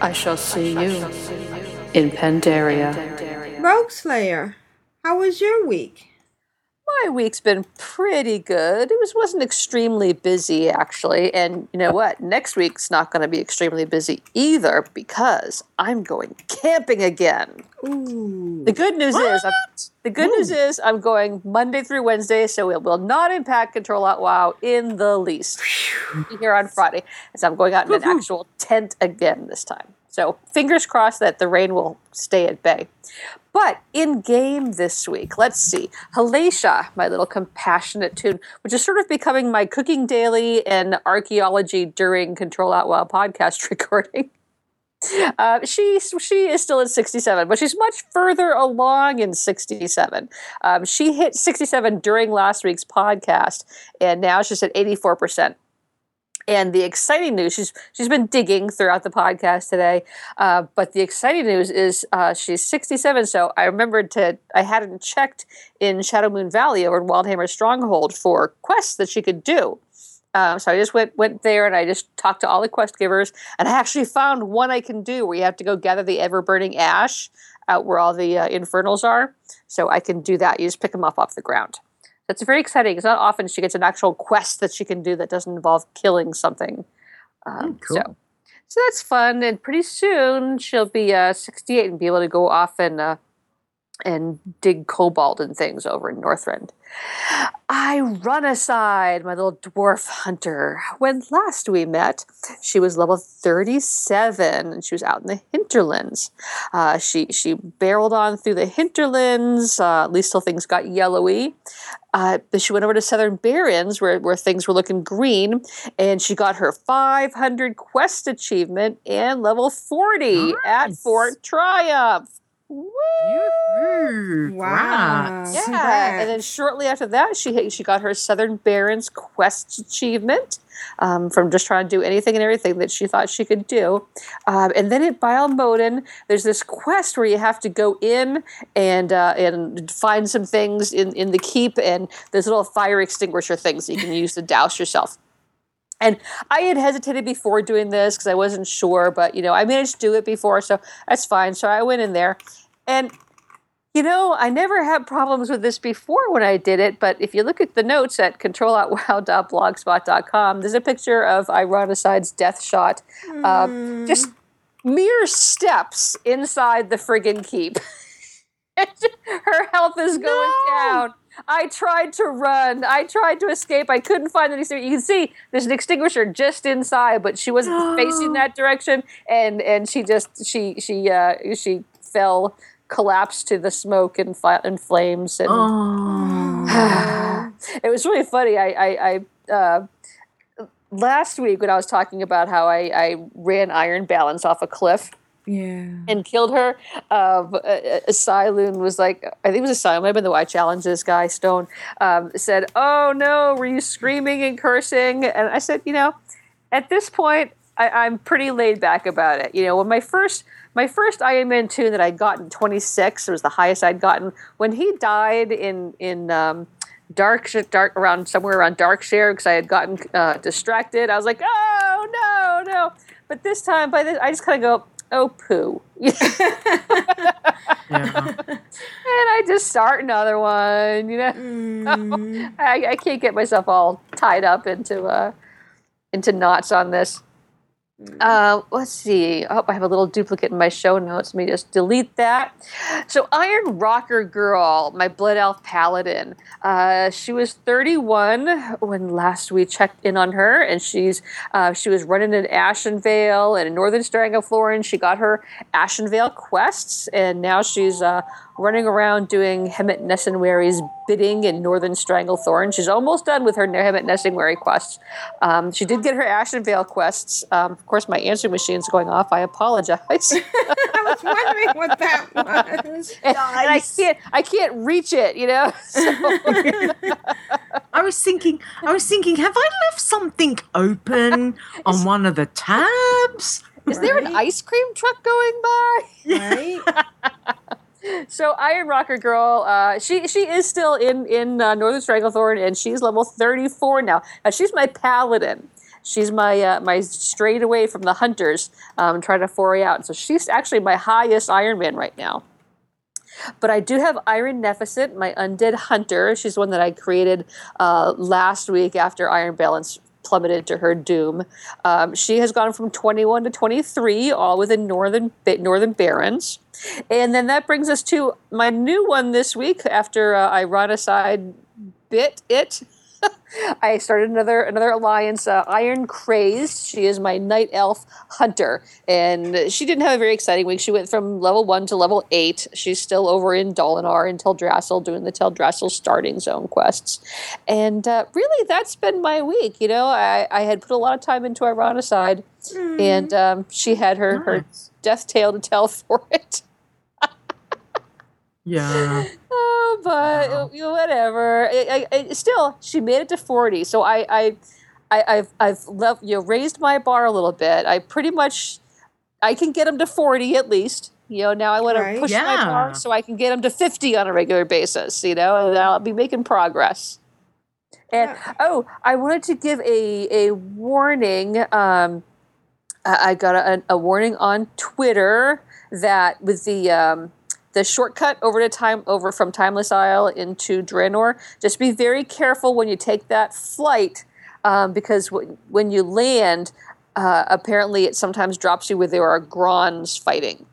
I shall see you in Pandaria. Rogueslayer, how was your week? My week's been pretty good. It was wasn't extremely busy actually, and you know what? Next week's not going to be extremely busy either because I'm going camping again. Ooh. The good news is I'm, the good news is I'm going Monday through Wednesday, so it will not impact Ctrl Alt WoW in the least. Here on Friday, as I'm going out in an actual tent again this time. So fingers crossed that the rain will stay at bay. But in game this week, let's see. Halacia, my little compassionate toon, which is sort of becoming my cooking daily and archaeology during Ctrl Alt WoW podcast recording. Uh, she she is still at 67, but she's much further along in 67. Um, she hit 67 during last week's podcast, and now she's at 84 percent. And the exciting news, she's she's been digging throughout the podcast today, uh, but the exciting news is uh, she's 67. So I remembered to I hadn't checked in Shadowmoon Valley over in Wildhammer Stronghold for quests that she could do. Um, so I just went went there and I just talked to all the quest givers, and I actually found one I can do where you have to go gather the ever burning ash out where all the uh, infernals are. So I can do that. You just pick them up off the ground. That's very exciting. It's not often she gets an actual quest that she can do that doesn't involve killing something. Um, cool. So, so that's fun. And pretty soon she'll be uh, 68 and be able to go off and uh, and dig cobalt and things over in Northrend. Ironicide, my little dwarf hunter. When last we met, she was level 37 and she was out in the hinterlands. Uh, she she barreled on through the hinterlands, uh, at least till things got yellowy. Uh, but she went over to Southern Barrens where, where things were looking green, and she got her 500 quest achievement and level 40 at Fort Triumph. Woo! Wow. Yeah, Congrats. and then shortly after that, she she got her Southern Barrens Quest achievement um, from just trying to do anything and everything that she thought she could do. Um, and then at Bael Modan, there's this quest where you have to go in and uh, and find some things in in the keep, and there's little fire extinguisher things that you can use to douse yourself. And I had hesitated before doing this because I wasn't sure, but you know, I managed to do it before, so that's fine. So I went in there, and you know, I never had problems with this before when I did it, but if you look at the notes at ctrlaltwow.blogspot.com, there's a picture of Ironicide's death shot, uh, just mere steps inside the friggin' keep. Her health is going down. I tried to run. I tried to escape. I couldn't find any. You can see there's an extinguisher just inside, but she wasn't facing that direction, and and she just she she uh she fell, collapsed to the smoke and, fi- and flames, and Oh. it was really funny. I I, I uh, last week when I was talking about how I, I ran Iron Balance off a cliff Yeah. and killed her, um, a, a was like, I think it was a Siloon, might have been the Why Challenge this guy, Stone, um, said, Oh no, were you screaming and cursing? And I said, You know, at this point, I, I'm pretty laid back about it. You know, when my first my first Iron Man toon that I'd gotten 26, it was the highest I'd gotten. When he died in in um, dark dark around somewhere around Darkshire because I had gotten uh, distracted, I was like, oh no no. But this time, by this, I just kind of go, oh poo. and I just start another one, you know. I, I can't get myself all tied up into uh, into knots on this. Uh, let's see. Oh, I have a little duplicate in my show notes. Let me just delete that. So, Iron Rocker Girl, my Blood Elf Paladin. Uh, she was 31 when last we checked in on her, and she's uh, she was running in Ashenvale and in Northern Stranglethorn. She got her Ashenvale quests, and now she's uh, running around doing Hemet Nesingwary's bidding in Northern Stranglethorn. She's almost done with her Hemet Nessenwary quests. Um, she did get her Ashenvale quests. Um, of course, my answering machine's going off. I apologize. I was wondering what that was. and, and I can't, I can't reach it. You know. So- I was thinking, I was thinking, have I left something open on one of the tabs? Is there an ice cream truck going by? Right. So Iron Rocker Girl, uh, she she is still in in uh, Northern Stranglethorn, and she's level thirty four now. Now she's my paladin. She's my uh, my straight away from the hunters, um, trying to foray out. So she's actually my highest Iron Man right now. But I do have Iron Neficent, my undead hunter. She's one that I created uh, last week after Iron Balance plummeted to her doom. Um, she has gone from 21 to 23, all within Northern Northern Barrens. And then that brings us to my new one this week after uh, Ironicide bit it. I started another another alliance, uh, Iron Crazed. She is my night elf hunter, and she didn't have a very exciting week. She went from level one to level eight. She's still over in Dolanaar in Teldrassil doing the Teldrassil starting zone quests, and uh, really that's been my week. You know, I, I had put a lot of time into Ironicide, and um, she had her her death tale to tell for it. Yeah. Oh, but you know, whatever. I, I, I- still, she made it to forty. So I, I, I I've I've left, you know, raised my bar a little bit. I pretty much, I can get them to forty at least. You know, now I want Right. to push my bar so I can get them to fifty on a regular basis. You know, and I'll be making progress. And oh, I wanted to give a a warning. Um, I I got a, a warning on Twitter that with the um, the shortcut over to time over from Timeless Isle into Draenor, just be very careful when you take that flight um, because w- when you land, uh, apparently it sometimes drops you where there are Grons fighting,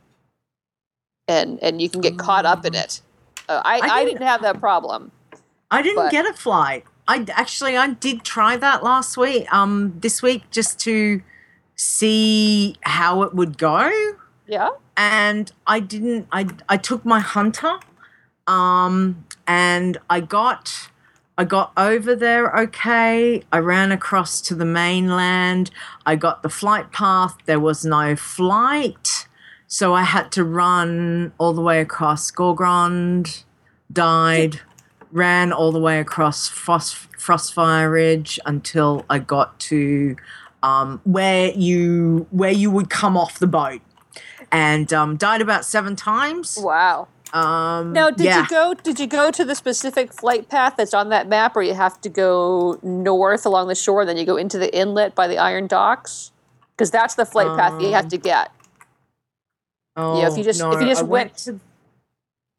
and and you can get caught up in it. Uh, I, I, didn't have that problem. I didn't But- get a flight. I actually I did try that last week. Um, this week just to see how it would go, Yeah. And I didn't. I I took my hunter, um, and I got. I got over there okay. I ran across to the mainland. I got the flight path. There was no flight. So I had to run all the way across Gorgrond, died, ran all the way across Frost, Frostfire Ridge until I got to um, where you where you would come off the boat, and um, died about seven times. Wow. Um, Now, did yeah. you go? Did you go to the specific flight path that's on that map, or you have to go north along the shore, then you go into the inlet by the Iron Docks? Because that's the flight path you have Um, to get. Oh, Yeah, if you just- if you just I went- to,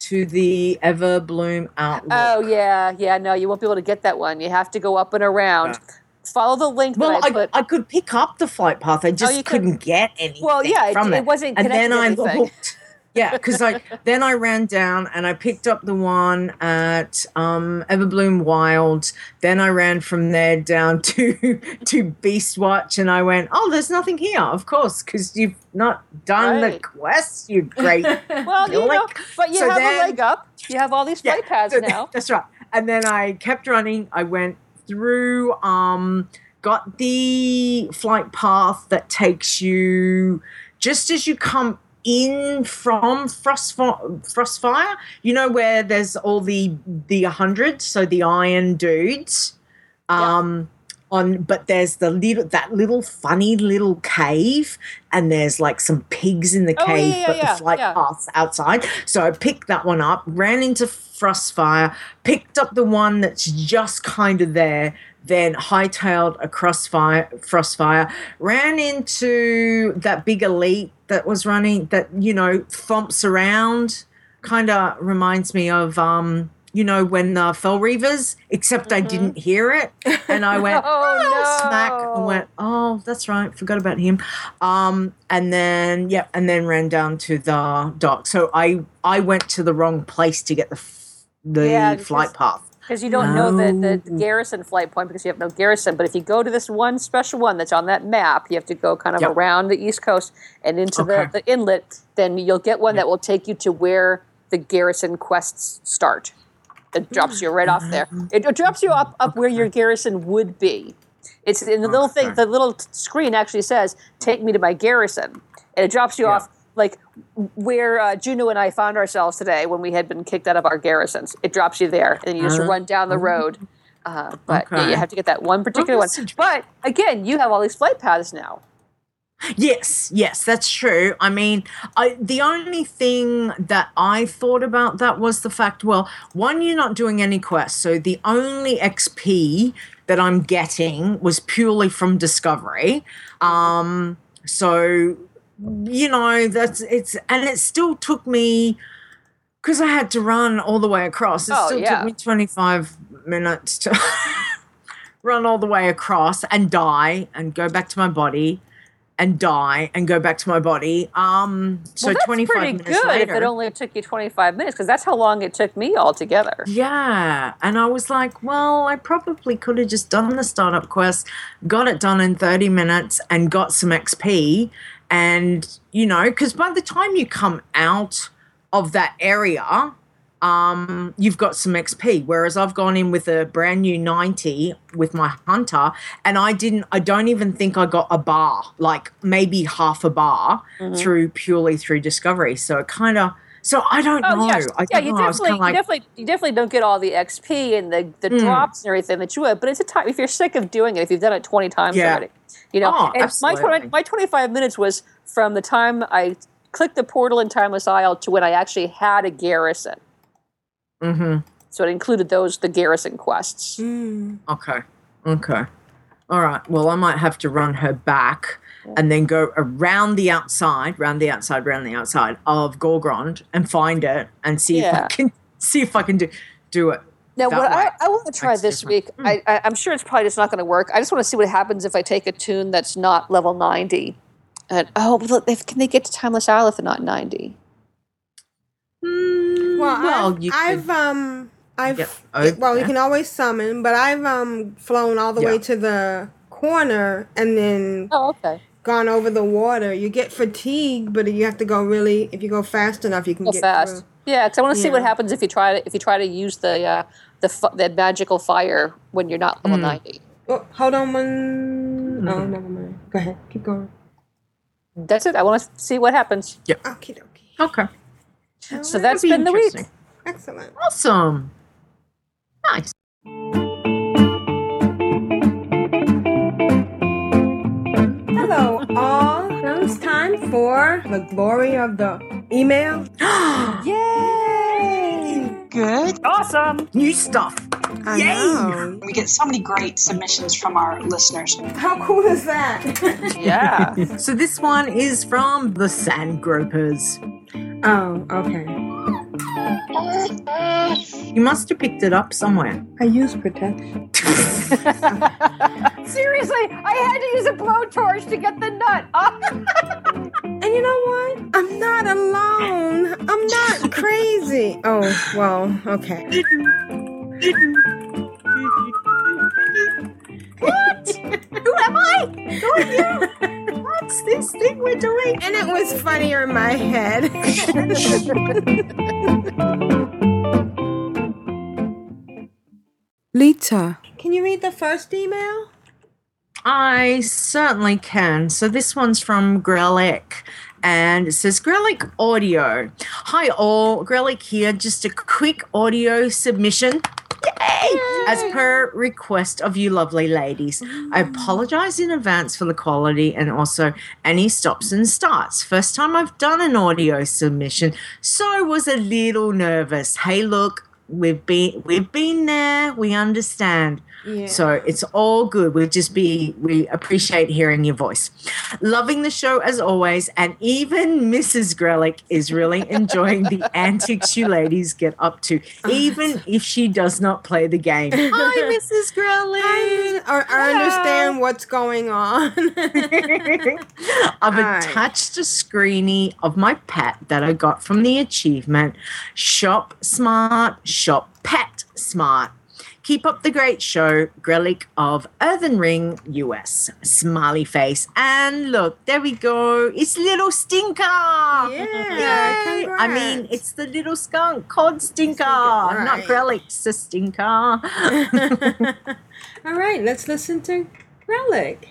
to the Everbloom outlook. Oh yeah, yeah. No, you won't be able to get that one. You have to go up and around. Follow the link well, that I I. I could pick up the flight path. I just you could- couldn't get anything. well, yeah, it, from it it wasn't and then I looked. Yeah, because I then I ran down and I picked up the one at um, Everbloom Wild. Then I ran from there down to to Beast Watch, and I went, "Oh, there's nothing here, of course, because you've not done the Right. quest. You great." Well, you know, but you so have then- a leg up. You have all these flight paths so now. That's right. And then I kept running. I went through um got the flight path that takes you just as you come in from Frostfire, Frostfire you know where there's all the the 100 so the iron dudes? Um on but there's the little that little funny little cave and there's like some pigs in the Oh, cave yeah, but yeah, the flight yeah. path's outside so i picked that one up ran into frostfire picked up the one that's just kind of there then hightailed across fire frostfire ran into that big elite that was running that you know thumps around kind of reminds me of um you know when uh, Fel Reavers except i didn't hear it and i went oh, smack and went oh that's right forgot about him um and then yeah and then ran down to the dock so i i went to the wrong place to get the f- the Yeah, flight path Because you don't know the, the, Oh. the garrison flight point because you have no garrison. But if you go to this one special one that's on that map, you have to go kind of Yep. around the east coast and into Okay. the, the inlet. Then you'll get one that will take you to where the garrison quests start. It drops you right off there. It, it drops you up up where your garrison would be. It's in the little thing. The little screen actually says, "Take me to my garrison," and it drops you off like where uh, Juno and I found ourselves today when we had been kicked out of our garrisons. It drops you there, and you just Uh, run down the road. Uh, but yeah, you have to get that one particular one. But again, you have all these flight paths now. Yes, yes, that's true. I mean, I the only thing that I thought about that was the fact, well, one, you're not doing any quests, so the only XP that I'm getting was purely from discovery. Um, so you know, that's it's and it still took me because I had to run all the way across. It Oh, still yeah. took me 25 minutes to run all the way across and die and go back to my body and die and go back to my body. Um, so well, that's 25 pretty minutes good later. if it only took you 25 minutes because that's how long it took me altogether. Yeah. And I was like, well, I probably could have just done the startup quest, got it done in 30 minutes, and got some XP. And, you know, because by the time you come out of that area, um, you've got some XP. Whereas I've gone in with a brand new 90 with my hunter, and I didn't, I don't even think I got a bar, like maybe half a bar Mhm. through purely through discovery. So it kind of, so I don't know. Oh, yes. I yeah, don't you know. Definitely, like, you definitely, you definitely don't get all the XP and the, the Mm. drops and everything that you would. But it's a time if you're sick of doing it, if you've done it 20 times Yeah. already, you know. Oh, and my 20, my 25 minutes was from the time I clicked the portal in Timeless Isle to when I actually had a garrison. Mm-hmm. So it included those the garrison quests. Okay. Okay. All right. Well, I might have to run her back and then go around the outside, round the outside, round the outside of Gorgrond and find it and see if I can see if I can do do it. Now, what. I, I want to try That's this different. week, I, I, I'm sure it's probably just not going to work. I just want to see what happens if I take a toon that's not level 90. And oh, but look, if, can they get to Timeless Isle if they're not 90? Well, Well, I've, you I've um, I've Yep. Oh, well, you can always summon, but I've um flown all the way to the corner and then Oh, okay. gone over the water. You get fatigued, but you have to go really. If you go fast enough, you can Go get fast. through. Yeah, because I want to see what happens if you try to if you try to use the uh, the fu- the magical fire when you're not level Mm. 90. Oh, hold on one. Oh, Mm-hmm. never mind. Go ahead. Keep going. That's it. I want to see what happens. Yep. Okie dokie. Okay. So that's be been the week. Excellent. Awesome. Nice. Hello, all. Now it's time for the glory of the email. Yay! Good. Awesome. New stuff. I Yay! know. We get so many great submissions from our listeners. How cool is that? Yeah. So this one is from the Sand Gropers. oh, okay. You must have picked it up somewhere. I use protection. Seriously, I had to use a blowtorch to get the nut. Up. and you know what? I'm not alone. I'm not crazy. Oh, well, okay. What? Who am I? Who are you? What's this thing we're doing? And it was funnier in my head. Leeta, can you read the first email? I certainly can. So this one's from Grelic. And it says Grelic Audio. Hi all, Grelic here. Just a quick audio submission. Yay! As per request of you lovely ladies. I mm. apologize in advance for the quality and also any stops and starts. First time I've done an audio submission, so was a little nervous. Hey look, we've been we've been there, we understand. Yeah. So it's all good. We just be we appreciate hearing your voice. Loving the show as always, and even Mrs. Grelick is really enjoying the antics you ladies get up to, oh, even if she does not play the game. Hi, Mrs. Grelick. I, I understand what's going on. I've Hi. attached a screenie of my pet that I got from the achievement Shop Smart, Shop Pet Smart. Keep up the great show, Grelic of Earthen Ring, US. Smiley face. And look, there we go. It's little Stinker. Yeah, Yay. I mean, it's the little skunk called Stinker, not right. Grelic's a stinker. All right, let's listen to Relic.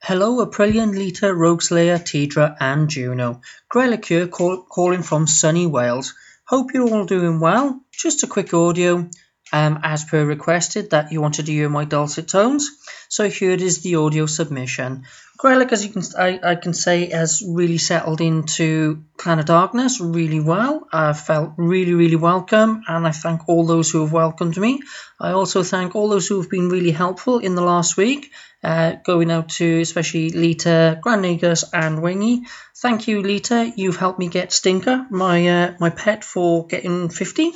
Hello, Aprillian, Leeta, Rogueslayer, Tedrah, and Juno. Grelic here, call, calling from sunny Wales. Hope you're all doing well. Just a quick audio, um, as per requested, that you wanted to hear my dulcet tones. So here it is, the audio submission. Grelic, as you can, I, I can say, has really settled into Clan of Darkness really well. I felt really, really welcome, and I thank all those who have welcomed me. I also thank all those who have been really helpful in the last week, uh, going out to especially Leeta, Grand Nagus, and Wingy. Thank you, Leeta. You've helped me get Stinker, my uh, my pet, for getting 50.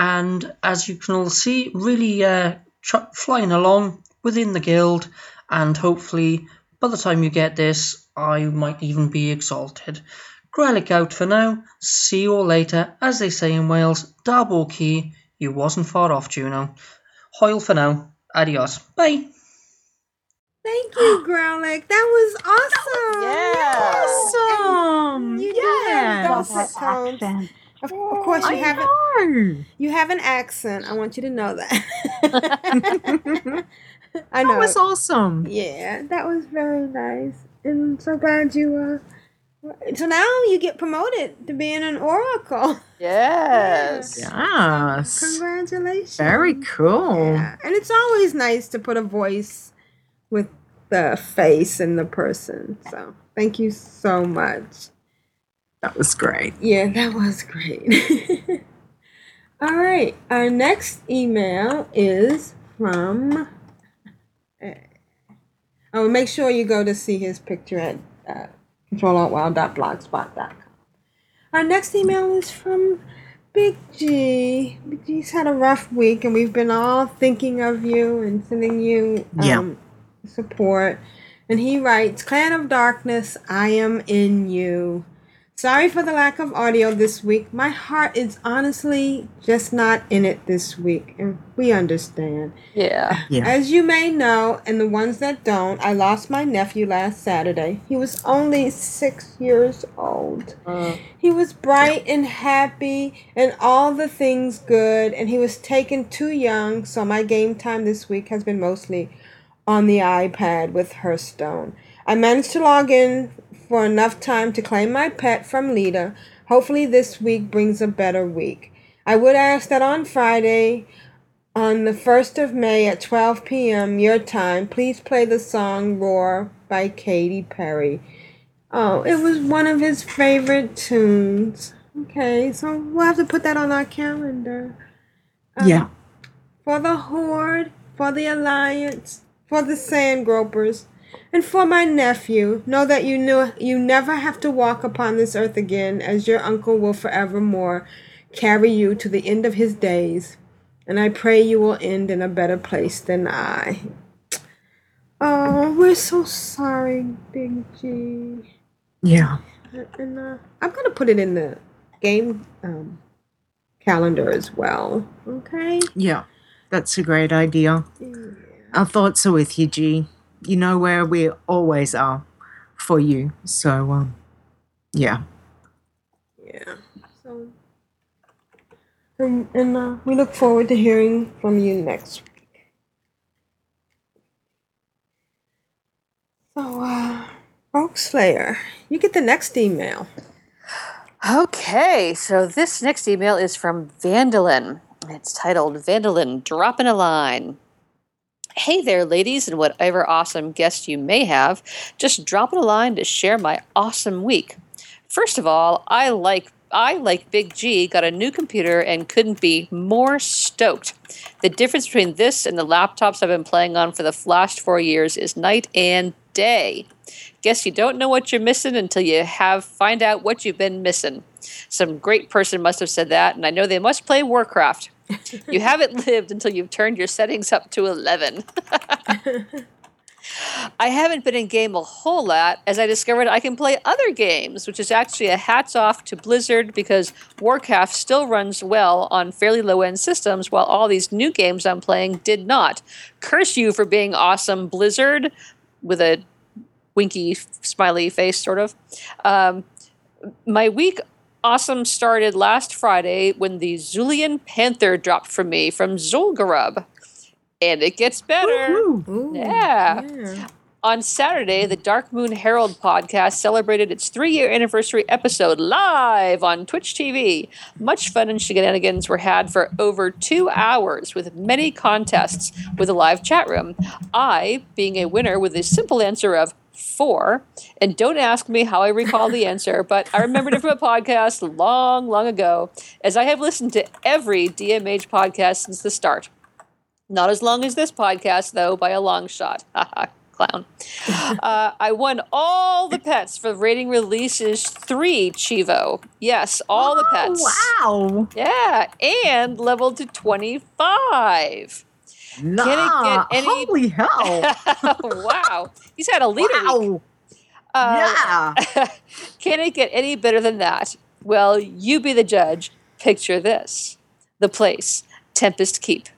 And as you can all see, really uh, ch- flying along within the guild, and hopefully by the time you get this, I might even be exalted. Grelic out for now. See you all later. As they say in Wales, double key. You wasn't far off, Juno. Hoyle for now. Adios. Bye. Thank you, Growlick. That was awesome. Yeah. Awesome. You Yes. did dulcet tones. Of, of course, you I have know. you have an accent. I want you to know that. I know. That know. was awesome. Yeah, that was very nice. And so glad you uh so now you get promoted to being an oracle. Yes. Yes. Congratulations. Very cool. Yeah. And it's always nice to put a voice with the face and the person. So thank you so much. That was great. Yeah, that was great. All right, our next email is from. uh, Oh, make sure you go to see his picture at uh, ctrlaltwow.blogspot.com. Our next email is from Big G. Big G's had a rough week, and we've been all thinking of you and sending you Yeah. um, support. And he writes, Clan of Darkness, I am in you. Sorry for the lack of audio this week. My heart is honestly just not in it this week, and we understand. Yeah. Yeah. As you may know, and the ones that don't, I lost my nephew last Saturday. He was only six years old. Mm. He was bright and happy and all the things good, and he was taken too young, so my game time this week has been mostly on the iPad with Hearthstone. I managed to log in for enough time to claim my pet from Leeta. Hopefully, this week brings a better week. I would ask that on Friday, on the 1st of May at 12 p.m. your time, please play the song Roar by Katy Perry. Oh, it was one of his favorite tunes. Okay, so we'll have to put that on our calendar. Um, Yeah. For the Horde, for the Alliance, for the Sand Gropers, and for my nephew, know that you knew you never have to walk upon this earth again, as your uncle will forevermore carry you to the end of his days. And I pray you will end in a better place than I. Oh, we're so sorry, Big G. Yeah. And uh, I'm gonna put it in the game um, calendar as well. Okay. Yeah. That's a great idea. Our thoughts are with you, G. You know where we always are for you. So, um, yeah. Yeah. So, and, and uh, we look forward to hearing from you next week. So, uh, Rogueslayer, you get the next email. Okay, so this next email is from Vandalin. It's titled Vandalin Dropping a Line. Hey there, ladies, and whatever awesome guest you may have. Just dropping a line to share my awesome week. First of all, I like I, like Big G, got a new computer and couldn't be more stoked. The difference between this and the laptops I've been playing on for the last four years is night and day. Guess you don't know what you're missing until you have find out what you've been missing. Some great person must have said that, and I know they must play Warcraft. you haven't lived until you've turned your settings up to 11. I haven't been in game a whole lot as I discovered I can play other games, which is actually a hats off to Blizzard because Warcraft still runs well on fairly low end systems while all these new games I'm playing did not. Curse you for being awesome, Blizzard, with a winky smiley face, sort of. Um, my week awesome started last Friday when the Zulian Panther dropped for me from Zul'Gurub. And it gets better. yeah. yeah. On Saturday, the Darkmoon Herald podcast celebrated its three year anniversary episode live on Twitch TV. Much fun and shenanigans were had for over two hours with many contests with a live chat room. I, being a winner with a simple answer of four, and don't ask me how I recall the answer, but I remembered it from a podcast long, long ago, as I have listened to every DMH podcast since the start. Not as long as this podcast, though, by a long shot. Clown. Uh, I won all the pets for Rating Releases 3 Chivo. Yes, all the pets. Wow. Yeah, and leveled to 25. Nah, Can it get any- holy hell. wow. He's had a leader wow. Uh, yeah. Can it get any better than that? Well, you be the judge. Picture this the place, Tempest Keep.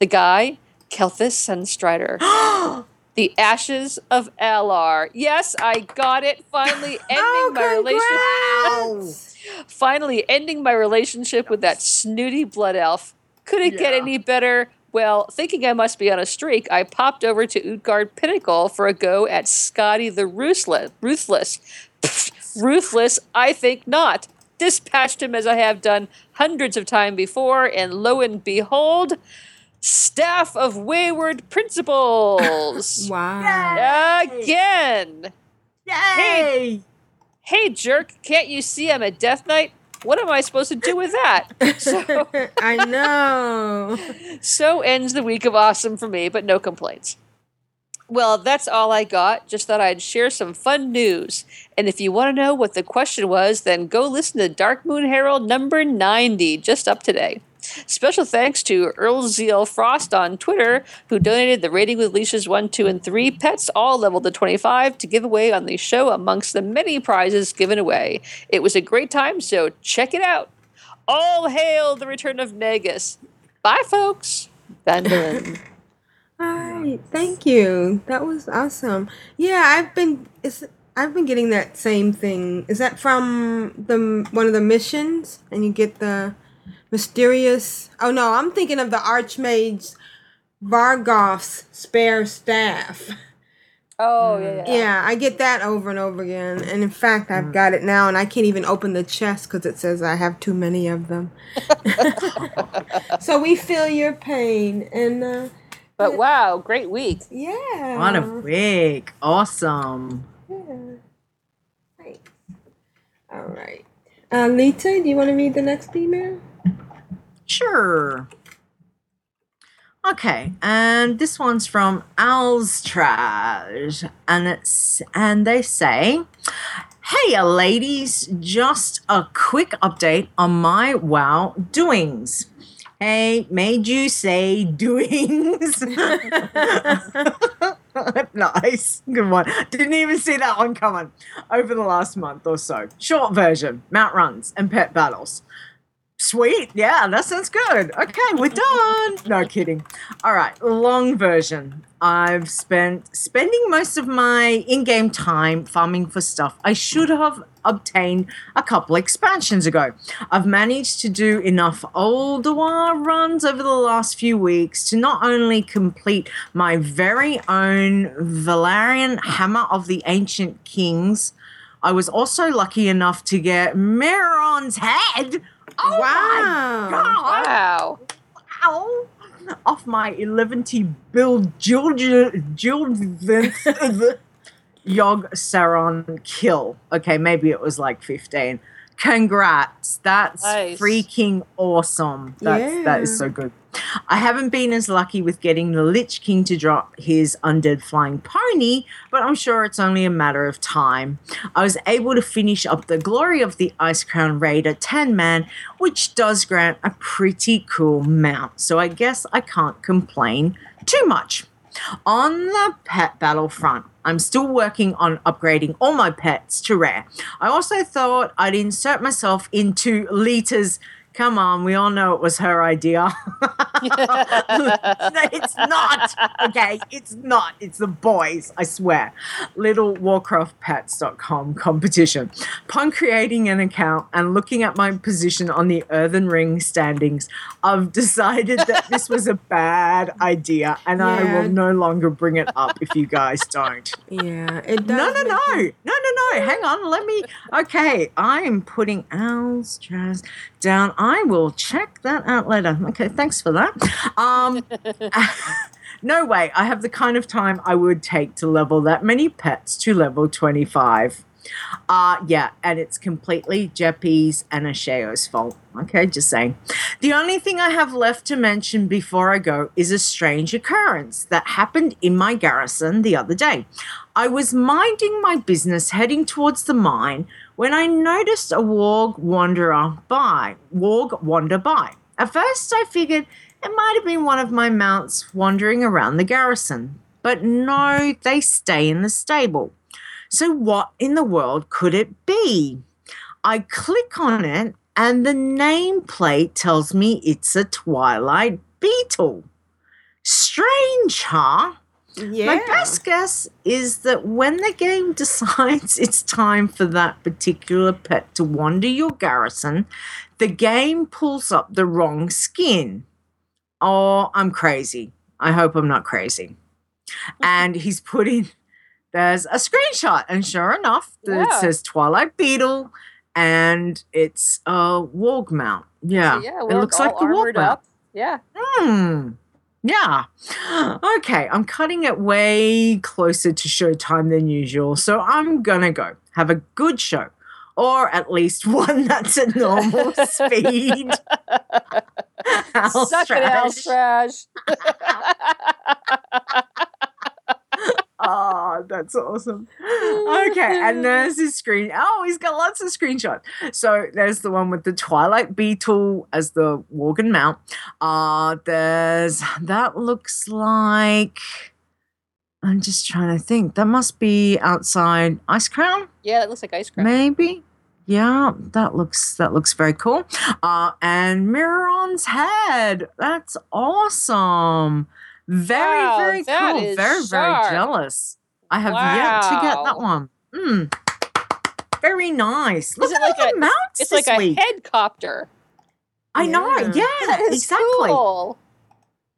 The guy, Kael'thas Sunstrider. the ashes of Al'ar. Yes, I got it. Finally ending oh, my relationship. Finally ending my relationship with that snooty blood elf. Could it get any better? Well, thinking I must be on a streak, I popped over to Utgard Pinnacle for a go at Skadi the Ruthless. Ruthless. Pfft, ruthless? I think not. Dispatched him as I have done hundreds of times before, and lo and behold, staff of wayward principles. wow. Again. Hey, hey, jerk! Can't you see I'm a Death Knight? What am I supposed to do with that? So, I know. so ends the week of awesome for me, but no complaints. Well, that's all I got. Just thought I'd share some fun news. And if you want to know what the question was, then go listen to Darkmoon Herald number 90, just up today. Special thanks to Earl Zeal Frost on Twitter, who donated the Raiding with Leashes 1, 2, and 3 pets, all leveled to 25, to give away on the show amongst the many prizes given away. It was a great time, so check it out. All hail the return of Nagus. Bye, folks. Vandalin. Hi, thank you. That was awesome. Yeah, I've been it's I've been getting that same thing. Is that from the one of the missions and you get the mysterious Oh no, I'm thinking of the Archmage Vargoth's spare staff. Oh, yeah, yeah. Yeah, I get that over and over again. And in fact, I've got it now and I can't even open the chest cuz it says I have too many of them. so we feel your pain and uh But wow, great week. yeah. What a week. Awesome. Yeah. All right. Uh, Leeta, do you want to read the next email? Sure. Okay, and this one's from Alstrad, and it's and they say, "Hey, ladies, just a quick update on my WoW doings." Hey, made you say doings? nice, good one. Didn't even see that one coming. Over the last month or so, short version: mount runs and pet battles. Sweet. Yeah, that sounds good. Okay, we're done. No kidding. All right, long version. I've spent spending most of my in-game time farming for stuff I should have obtained a couple expansions ago. I've managed to do enough Ulduar runs over the last few weeks to not only complete my very own Val'anyr Hammer of the Ancient Kings, I was also lucky enough to get Mimiron's head. Oh Wow. my god! Wow. Wow! Off my 11 T build Jildvin Yogg-Saron kill. Okay, maybe it was like 15. Congrats. That's Nice. freaking awesome. That's that is so good. I haven't been as lucky with getting the Lich King to drop his undead flying pony, but I'm sure it's only a matter of time. I was able to finish up the Glory of the Icecrown Raider 10 man, which does grant a pretty cool mount, so I guess I can't complain too much. On the pet battlefront, I'm still working on upgrading all my pets to rare. I also thought I'd insert myself into Leeta's. Come on, we all know it was her idea. It's not. Okay, it's not. It's the boys, I swear. Little WarcraftPets.com competition. Upon creating an account and looking at my position on the Earthen Ring standings, I've decided that this was a bad idea and I will no longer bring it up if you guys don't. Yeah, it does. No, no, no, no, no, no. Hang on. Let me. Okay, I am putting Al's jazz down. I will check that out later. Okay, thanks for that. Um, no way. I have the kind of time I would take to level that many pets to level twenty-five. Uh yeah, and it's completely Jeppy's and Asheo's fault. Okay, just saying. The only thing I have left to mention before I go is a strange occurrence that happened in my garrison the other day. I was minding my business heading towards the mine when I noticed a warg wanderer by, warg wander by. At first I figured it might have been one of my mounts wandering around the garrison, but no, they stay in the stable. So, what in the world could it be? I click on it, and the nameplate tells me it's a Twilight Beetle. Strange, huh? Yeah. My best guess is that when the game decides it's time for that particular pet to wander your garrison, the game pulls up the wrong skin. Oh, I'm crazy. I hope I'm not crazy. And he's put in, there's a screenshot, and sure enough, it Yeah. says Twilight Beetle and it's a warg mount. Yeah. yeah, it looks like the warg mount. up. Yeah. Hmm. Yeah. Okay, I'm cutting it way closer to showtime than usual, so I'm gonna go. Have a good show. Or at least one that's at normal speed. Suck it. Strash. Oh, that's awesome. Okay, and there's his screen. Oh, he's got lots of screenshots. So there's the one with the Twilight Beetle as the Worgen mount. Uh there's that looks like I'm just trying to think. That must be outside Icecrown, yeah, it looks like ice cream. maybe. Yeah, that looks that looks very cool. Uh and Mimiron's head. That's awesome. Very, Wow, very cool. Very, very jealous. I have yet to get that one. Mm. Very nice. Look Is it at like all a- the mounts It's like a week. headcopter. I know. Yeah. Yeah, That is exactly. cool.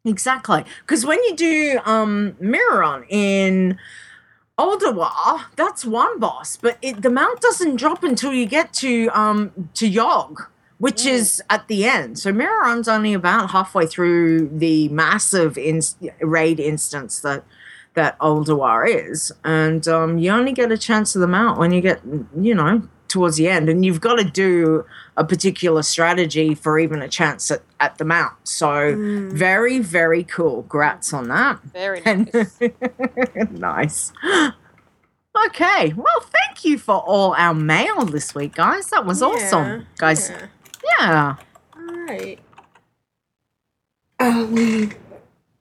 Exactly. Because when you do um Mimiron in Ulduar, that's one boss, but it, the mount doesn't drop until you get to um to Yogg, which is at the end. So Mimiron's only about halfway through the massive ins- raid instance that that Ulduar is, and um, you only get a chance of them out when you get you know towards the end, and you've got to do a particular strategy for even a chance at, at the mount. So very very cool. Grats on that. Very nice. nice. Okay, well, thank you for all our mail this week, guys. That was awesome, guys. Yeah. Yeah. All right. Uh, we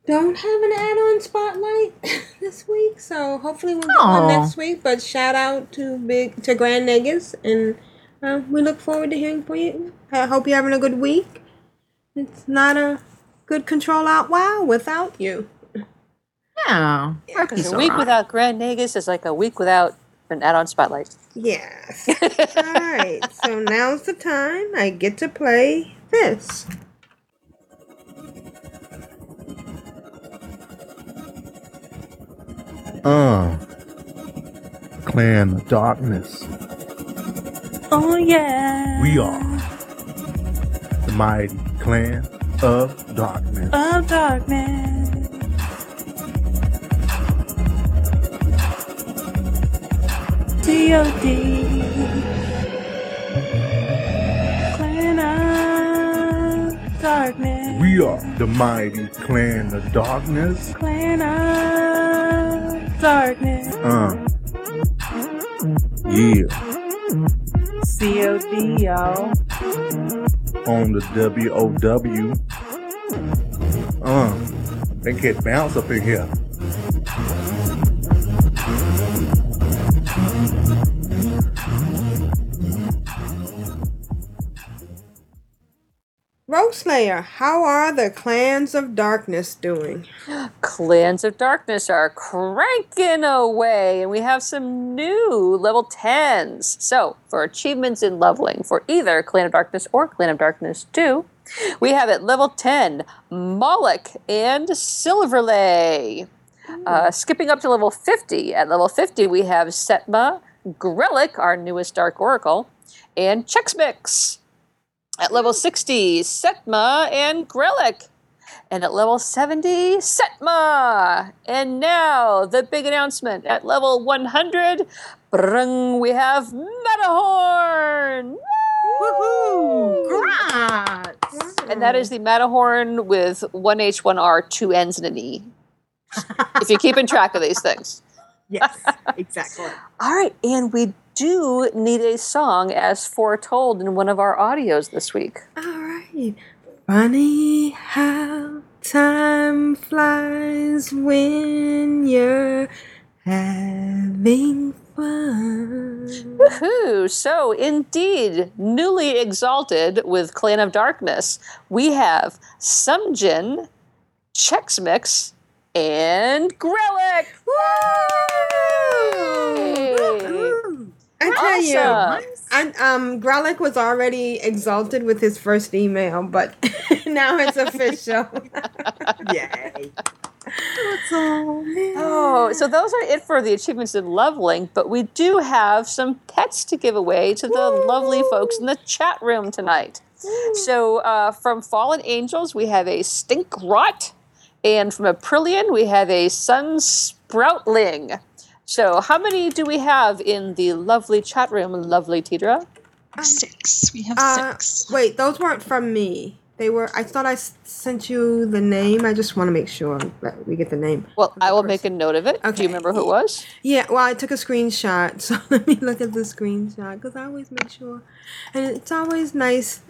don't have an add-on spotlight this week, so hopefully we'll get Aw. one next week. But shout out to big to Grand Nagus and uh, we look forward to hearing from you. I hope you're having a good week. It's not a good Ctrl Alt WoW without you. Yeah. Because a week without Grand Nagus is like a week without an add-on spotlight. Yes. All right. So now's the time I get to play this. Uh. Clan of Darkness. Oh yeah. We are the mighty clan of darkness. Of darkness. D.O.D. Clan of darkness. We are the mighty clan of darkness. Clan of darkness. Uh. Yeah. C.O.D. y'all. On the WOW. Uh. They get bounce up in here. Slayer, how are the clans of darkness doing? Clans of Darkness are cranking away, and we have some new level 10s. So, for achievements in leveling for either Clan of Darkness or Clan of Darkness 2, we have at level 10 Moloch and Silverlay. Uh, skipping up to level 50, at level 50 we have Setma, Grelic, our newest Dark Oracle, and Chexmix. At level 60, Setma and Grelic. And at level 70, Setma. And now, the big announcement. At level 100, brung, we have Matterhorn. Woohoo! Congrats! And that is the Matterhorn with one H, one R, two N's, and an E. if you're keeping track of these things. Yes, exactly. All right, and we do need a song as foretold in one of our audios this week. All right. Funny how time flies when you're having fun. Woohoo! So, indeed, newly exalted with Clan of Darkness, we have Sumjin, Chexmix, and Grelic. I tell you, Awesome. and um, Grelic was already exalted with his first email, but now it's official. Yay! Oh, so those are it for the achievements in leveling, but we do have some pets to give away to the lovely folks in the chat room tonight. So uh, from Fallen Angels, we have a Stink Rot, and from Aprillian, we have a Sun Sproutling. So how many do we have in the lovely chat room, lovely Tedrah? Six. We have Uh, six. wait, those weren't from me. They were. I thought I s- sent you the name. I just want to make sure that we get the name. Well, I will make a note of it. Do Okay. you remember who it was? Yeah, well, I took a screenshot, so let me look at the screenshot because I always make sure, and it's always nice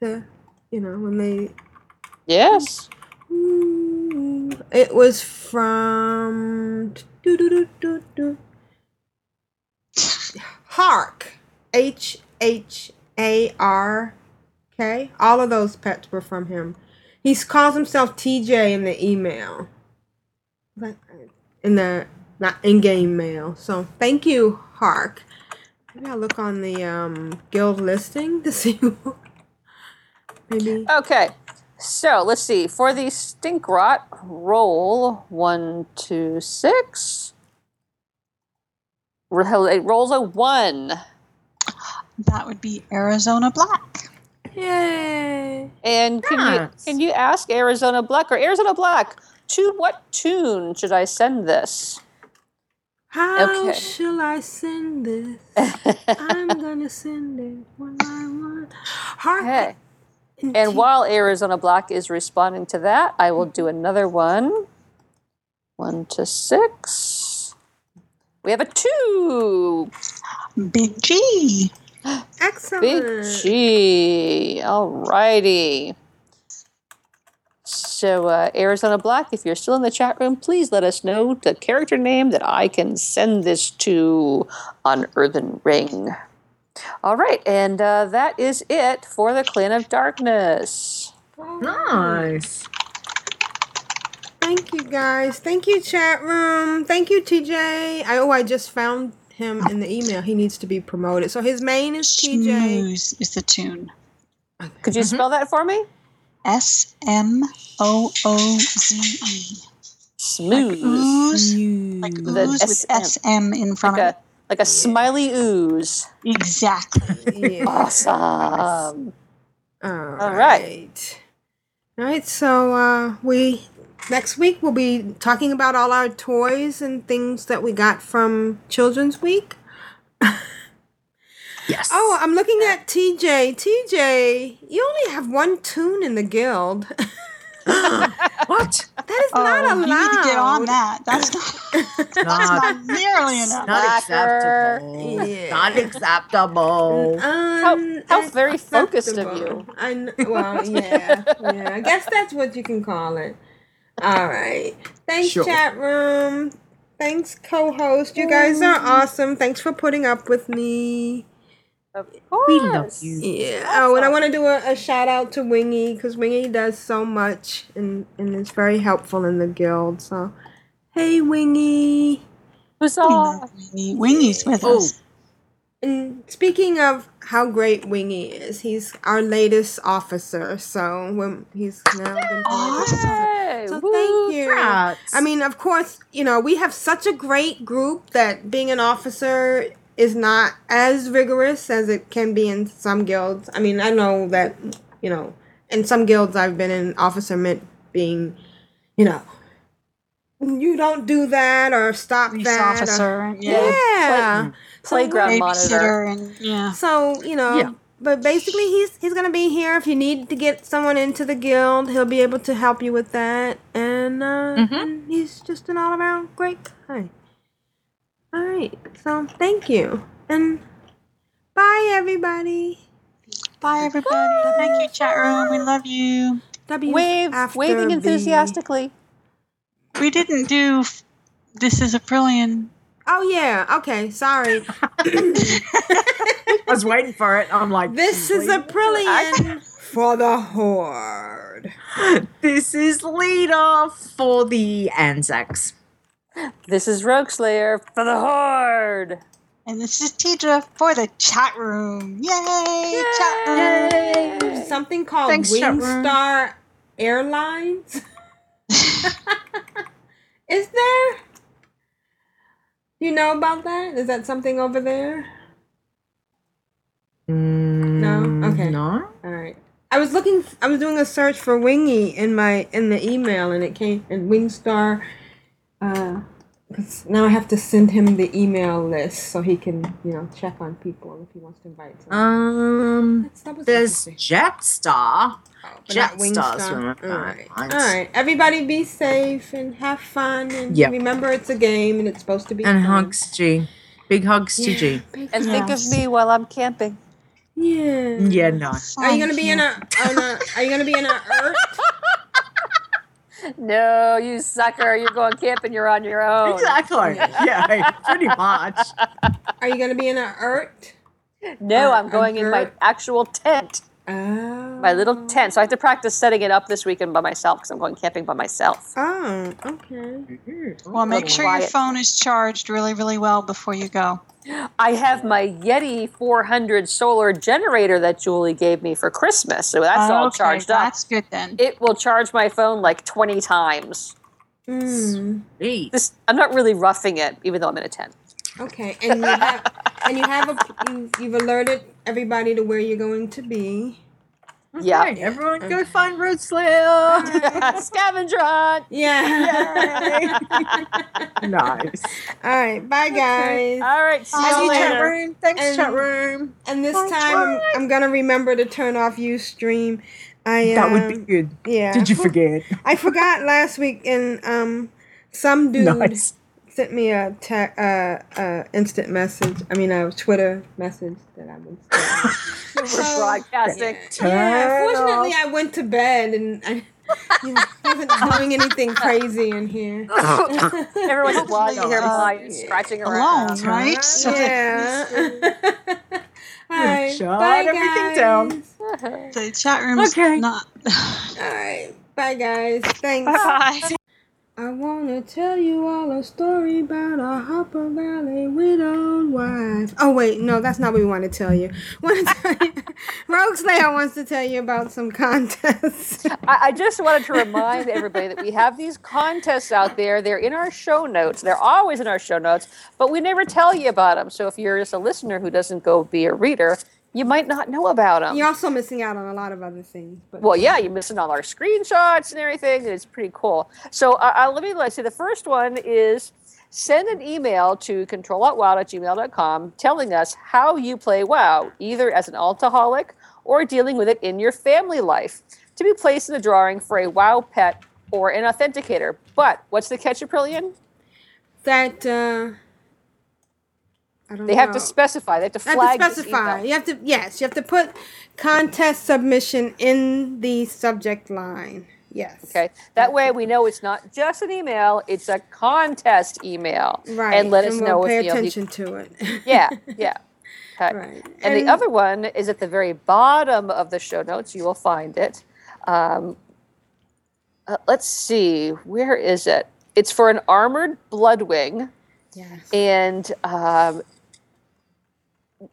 to, you know, when they. Yes. It was from. Doo-doo-doo-doo-doo. Hark. H H A R K. All of those pets were from him. He calls himself TJ in the email. In the not in game mail. So thank you, Hark. Maybe I'll look on the um, guild listing to see. Maybe. Okay. So let's see. For the stink rot, roll one, two, six. Ro- It rolls a one. That would be Arizona Black. Yay! And can you can you ask Arizona Black or Arizona Black to what tune should I send this? How Okay. shall I send this? I'm gonna send it one by one. Hark. Okay. And while Arizona Black is responding to that, I will do another one. One to six. We have a two. Big G. Excellent. Big G. All righty. So, uh, Arizona Black, if you're still in the chat room, please let us know the character name that I can send this to on Earthen Ring. All right, and uh, that is it for the Clan of Darkness. Nice. Thank you guys. Thank you, chat room. Thank you, TJ. I oh, I just found him in the email. He needs to be promoted. So his main is TJ. Schmooze is the tune. Could you spell that for me? S M O O Z E. Smooth. Ooze, like ooze with S M in front like of a, like a smiley ooze. it. Exactly. Awesome. All All right. All right. So uh, we next week we'll be talking about all our toys and things that we got from Children's Week. Yes. Oh, I'm looking at TJ. TJ, you only have one tune in the guild. what? That is not Oh, allowed. you need to get on that. That's not, that's not nearly enough. Not acceptable. Yeah. Not acceptable. Um, How very focused of you. I kn- well, yeah, yeah. I guess that's what you can call it. All right. Thanks, Sure. chat room. Thanks, co-host. You guys are awesome. Thanks for putting up with me. Of We love you. Yeah. Oh, and I want to do a, a shout out to Wingy because Wingy does so much and and is very helpful in the guild. So, hey, Wingy. Huzzah. Wingy. Wingy's with Oh. us. And speaking of how great Wingy is, he's our latest officer. So when he's now been promoted. Hey, So woo. thank you. Congrats. I mean, of course, you know we have such a great group that being an officer is not as rigorous as it can be in some guilds. I mean, I know that you know in some guilds I've been in officer meant being, you know. You don't do that or stop Police that. or- officer. yeah. Yeah. So Playground monitor. And yeah. so you know, Yeah. but basically, he's he's gonna be here if you need to get someone into the guild. He'll be able to help you with that, and, uh, Mm-hmm. and he's just an all around great guy. All right, so thank you, and bye everybody. Bye everybody. Thank you, chat room. We love you. W Wave, after waving the- enthusiastically. We didn't do f- this is Aprillian. Oh yeah, okay, sorry. I was waiting for it. I'm like, this is Aprillian for the horde. this is Leeta for the Anzacs. This is Rogueslayer for the Horde. And this is Tedrah for the chat room. Yay! Chat room. There's something called Thanks. Wingstar Airlines. Is there? You know about that? Is that something over there? Mm, no. Okay. No. All right. I was looking. I was doing a search for Wingy in my in the email, and it came and Wingstar. Uh, 'cause now I have to send him the email list so he can, you know, check on people if he wants to invite. Someone. Um, That's- that there's interesting. Jetstar. But not Jetstar's Wingstar. one of All right. mine. All right. Everybody be safe and have fun. And Yep. remember, it's a game and it's supposed to be And fun. hugs G. Big hugs to G. Big And think of me while I'm camping. Yeah. Yeah, no. Are you gonna be in a, on a? Are you gonna be in a Earth? No, you sucker. You're going camping. You're on your own. Exactly. Yeah, pretty much. Are you gonna be in a Earth? No, Uh, I'm going in my actual tent. Oh. My little tent. So I have to practice setting it up this weekend by myself because I'm going camping by myself. Oh. Okay. Well, make Little sure your phone is charged really, really well before you go. I have my Yeti 400 solar generator that Julie gave me for Christmas. So that's all Okay, charged up. That's good then. It will charge my phone like 20 times. Mm. This, I'm not really roughing it, even though I'm in a tent. Okay. And you have and you have a you, you've alerted everybody to where you're going to be. Yeah. Right, everyone go find Rogueslayer. Scavenger hunt. Yeah. nice. All right. Bye, guys. All right. See you you later. Chat room. Thanks, And- chat room. And this Thanks, time, I'm, I'm gonna remember to turn off UStream. I That would um, be good. Yeah. Did you forget? I forgot last week, and um, some dude Nice. Sent me a te- uh, uh, instant message. I mean, a Twitter message that I was. We're broadcasting. yeah, Turn fortunately, off. I went to bed and I you know, wasn't doing anything crazy in here. Every once in a you hear Uh, Maya scratching around. Alone, right? So yeah. All right. Shut bye, everything guys. down. The chat room's Okay. not. All right. Bye, guys. Thanks. Bye. I wanna tell you all a story about a Hopper Valley widowed wife. Oh wait, no, that's not what we want to tell you. Want to tell you, Rogueslayer wants to tell you about some contests. I, I just wanted to remind everybody that we have these contests out there. They're in our show notes. They're always in our show notes, but we never tell you about them. So if you're just a listener who doesn't go be a reader, you might not know about them. You're also missing out on a lot of other things. But Well, yeah, you're missing all our screenshots and everything. and It's pretty cool. So uh, uh, let me let's see. The first one is send an email to control.wow at gmail.com telling us how you play WoW, either as an altaholic or dealing with it in your family life, to be placed in the drawing for a WoW pet or an authenticator. But what's the catch, Aprillian? that uh, I don't They have to specify. They have to flag. Have to specify. You have to yes, you have to put contest submission in the subject line. Yes. Okay. That way we know it's not just an email, it's a contest email. Right. And let us we'll know pay if you know, attention to it. yeah, yeah. Okay. Right. And, And- the other one is at the very bottom of the show notes. You will find it. Um, uh, let's see, where is it? It's for an armored bloodwing. Yes. And um,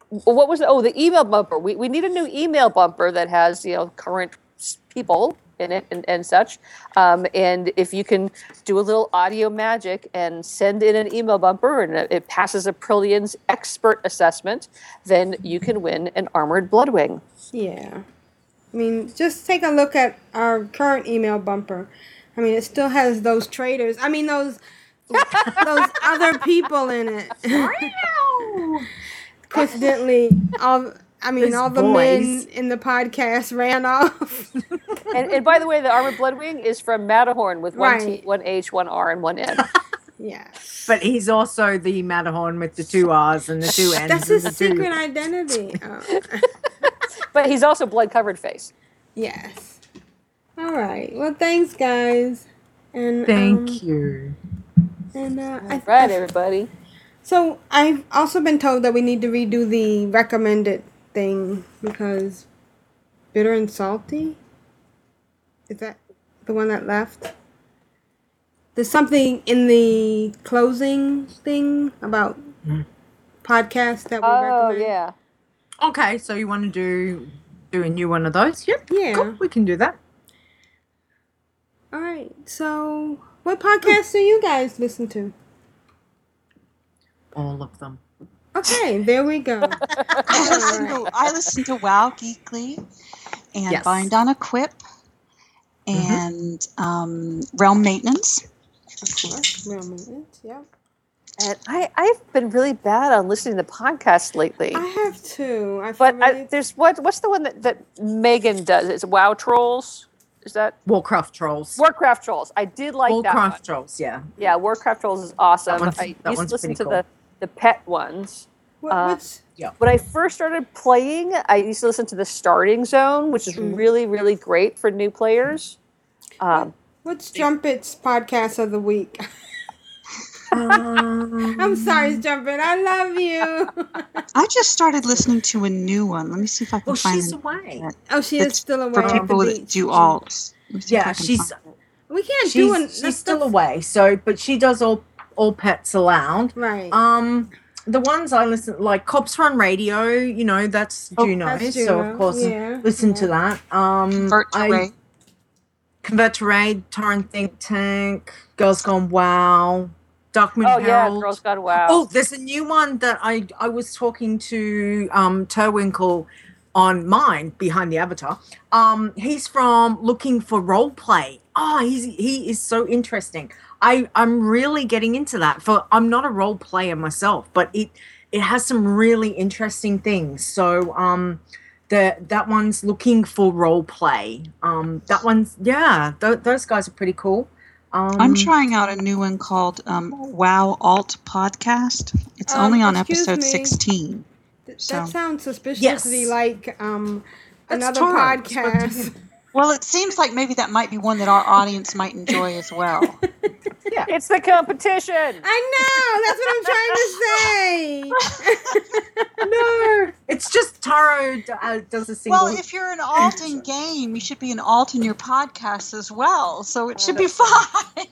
what was it? Oh, the email bumper. We, we need a new email bumper that has you know current people in it and, and such. Um, and if you can do a little audio magic and send in an email bumper and it, it passes Aprillian's expert assessment, then you can win an armored bloodwing. Yeah. I mean, just take a look at our current email bumper. I mean, it still has those traders. I mean, those those other people in it. Coincidentally, all I mean, Those all the boys. men in the podcast ran off. And, and by the way, the armored bloodwing is from Matterhorn with one T, one H, one R, and one N. yeah. But he's also the Matterhorn with the two R's and the two N's. That's and his the two- secret identity. Oh. but he's also blood covered face. Yes. All right. Well, thanks, guys. And Thank um, you. And uh, I, Right, everybody. So I've also been told that we need to redo the recommended thing because bitter and salty. Is that the one that left? There's something in the closing thing about hmm. podcasts that we Oh, recommend. yeah. Okay, so you want to do do a new one of those? Yep. Yeah. Cool, we can do that. All right. So, what podcasts do you guys listen to? All of them. Okay, there we go. I listen, to, I listen to Wow Geekly and Yes. Bind on a Quip and um, Realm Maintenance. Of course, real maintenance. Yep. And I, I've been really bad on listening to podcasts lately. I have two. I But really- I, there's what? What's the one that, that Megan does? It's Wow Trolls. Is that Warcraft Trolls? Warcraft Trolls? I did like that. Warcraft Trolls, yeah. Yeah, Warcraft Trolls is awesome. one's- I used one's to listen to cool. the the pet ones. What, Uh, what's Yeah. When I first started playing, I used to listen to the Starting Zone, which is Mm. really really great for new players. Um, what's Jumpet's podcast of the week? Um, I'm sorry, Jumpet. I love you. I just started listening to a new one. Let me see if I can Well, find she's the- away. oh, she is still away for people that do alts. Let me see if I Yeah, she's. We can't she's, do an. she's still away. So, but she does all all pets allowed. Right. Um, the ones I listen like Cops Run Radio. You know that's Oh, Juno, that's so of course yeah, listen to that. Um, Convert to I- Raid. Convert to Raid, Tauren Think Tank, Girls Gone Wow, Darkman oh yeah, Herald. Girls Gone Wow. Oh, there's a new one that I I was talking to um Terwinkle on mine behind the avatar. Um, he's from Looking for Role Play. Oh, he's he is so interesting. I I'm really getting into that. For I'm not a role player myself, but it it has some really interesting things. So um. The, that one's looking for role play. Um, that one's yeah. Th- those guys are pretty cool. Um, I'm trying out a new one called um, Wow Alt Podcast. It's Um, only on episode me. 16. Th- So- That sounds suspiciously Yes. like um That's another Tara. podcast. Well, it seems like maybe that might be one that our audience might enjoy as well. Yeah. It's the competition. I know. That's what I'm trying to say. no, it's just Taro uh, does a single. Well, if you're an alt in game, you should be an alt in your podcast as well. So it should be fine.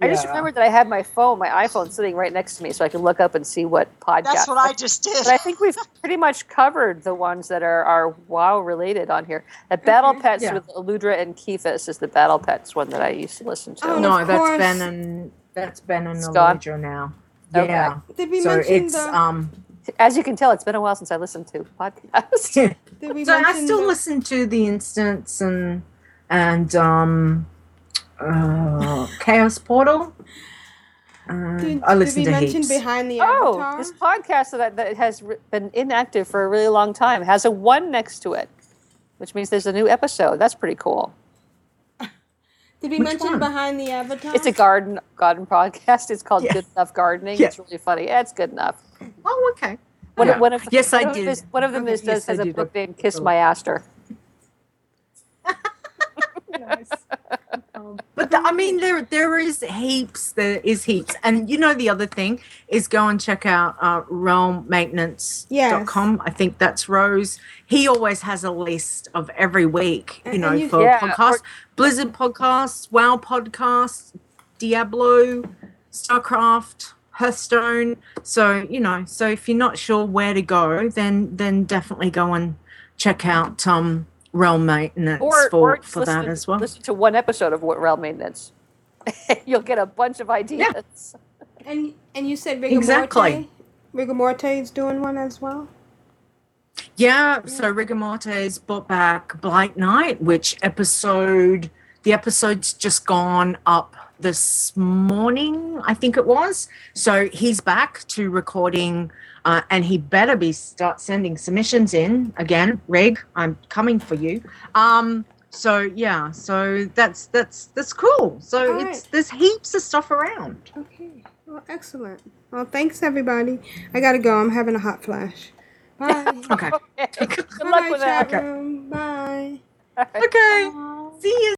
I just remembered that I had my phone, my iPhone, sitting right next to me, so I could look up and see what podcast. That's what I just did. But I think we've pretty much covered the ones that are, are WoW related on here. The Battle Pets Yeah. with Eludra and Kephis is the Battle Pets one that I used to listen to. Oh, no, of that's course. Ben and that's Ben and It's gone? Elijah now. Okay. Yeah. Did we so mention it's the- um. As you can tell, it's been a while since I listened to podcasts. Did we so I still the- listen to the instance and and um uh, Chaos Portal. Uh, Did, I did we to mention heaps. behind the Oh, avatar? this podcast that, that has re- been inactive for a really long time has a one next to it, which means there's a new episode. That's pretty cool. Did we Which mention one? behind the avatar? It's a garden garden podcast. It's called Yeah. Good Enough Gardening. Yeah. It's really funny. Yeah, it's good enough. Oh, okay. One, Yeah. one of Yes, I one of did. them is- one of them Okay, is, yes, does, has a book named Kiss Oh. My Aster. But the, I mean, there there is heaps. There is heaps, and you know the other thing is go and check out uh, realmmaintenance.com. I think that's Rose. He always has a list of every week. You And- know, and you- for Yeah, podcasts, or- Blizzard podcasts, WoW podcasts, Diablo, Starcraft. Hearthstone. So you know, so if you're not sure where to go, then then definitely go and check out um Realm Maintenance Or, for, or just for that listen, as well. listen to one episode of What Realm Maintenance. You'll get a bunch of ideas. Yeah. and and you said Rigor Exactly. Morte. Rigor Morte is doing one as well. Yeah, so Rigor Morte's brought back Blight Night, which episode, the episode's just gone up this morning, I think it was. So he's back to recording, uh, and he better be start sending submissions in again. Rig, I'm coming for you. Um, so yeah, so that's that's that's cool. So All it's right. there's heaps of stuff around. Okay. Well, excellent. Well, thanks everybody. I gotta go. I'm having a hot flash. Bye. Okay. Good luck Bye, with that. chat room. Bye. Okay. See you.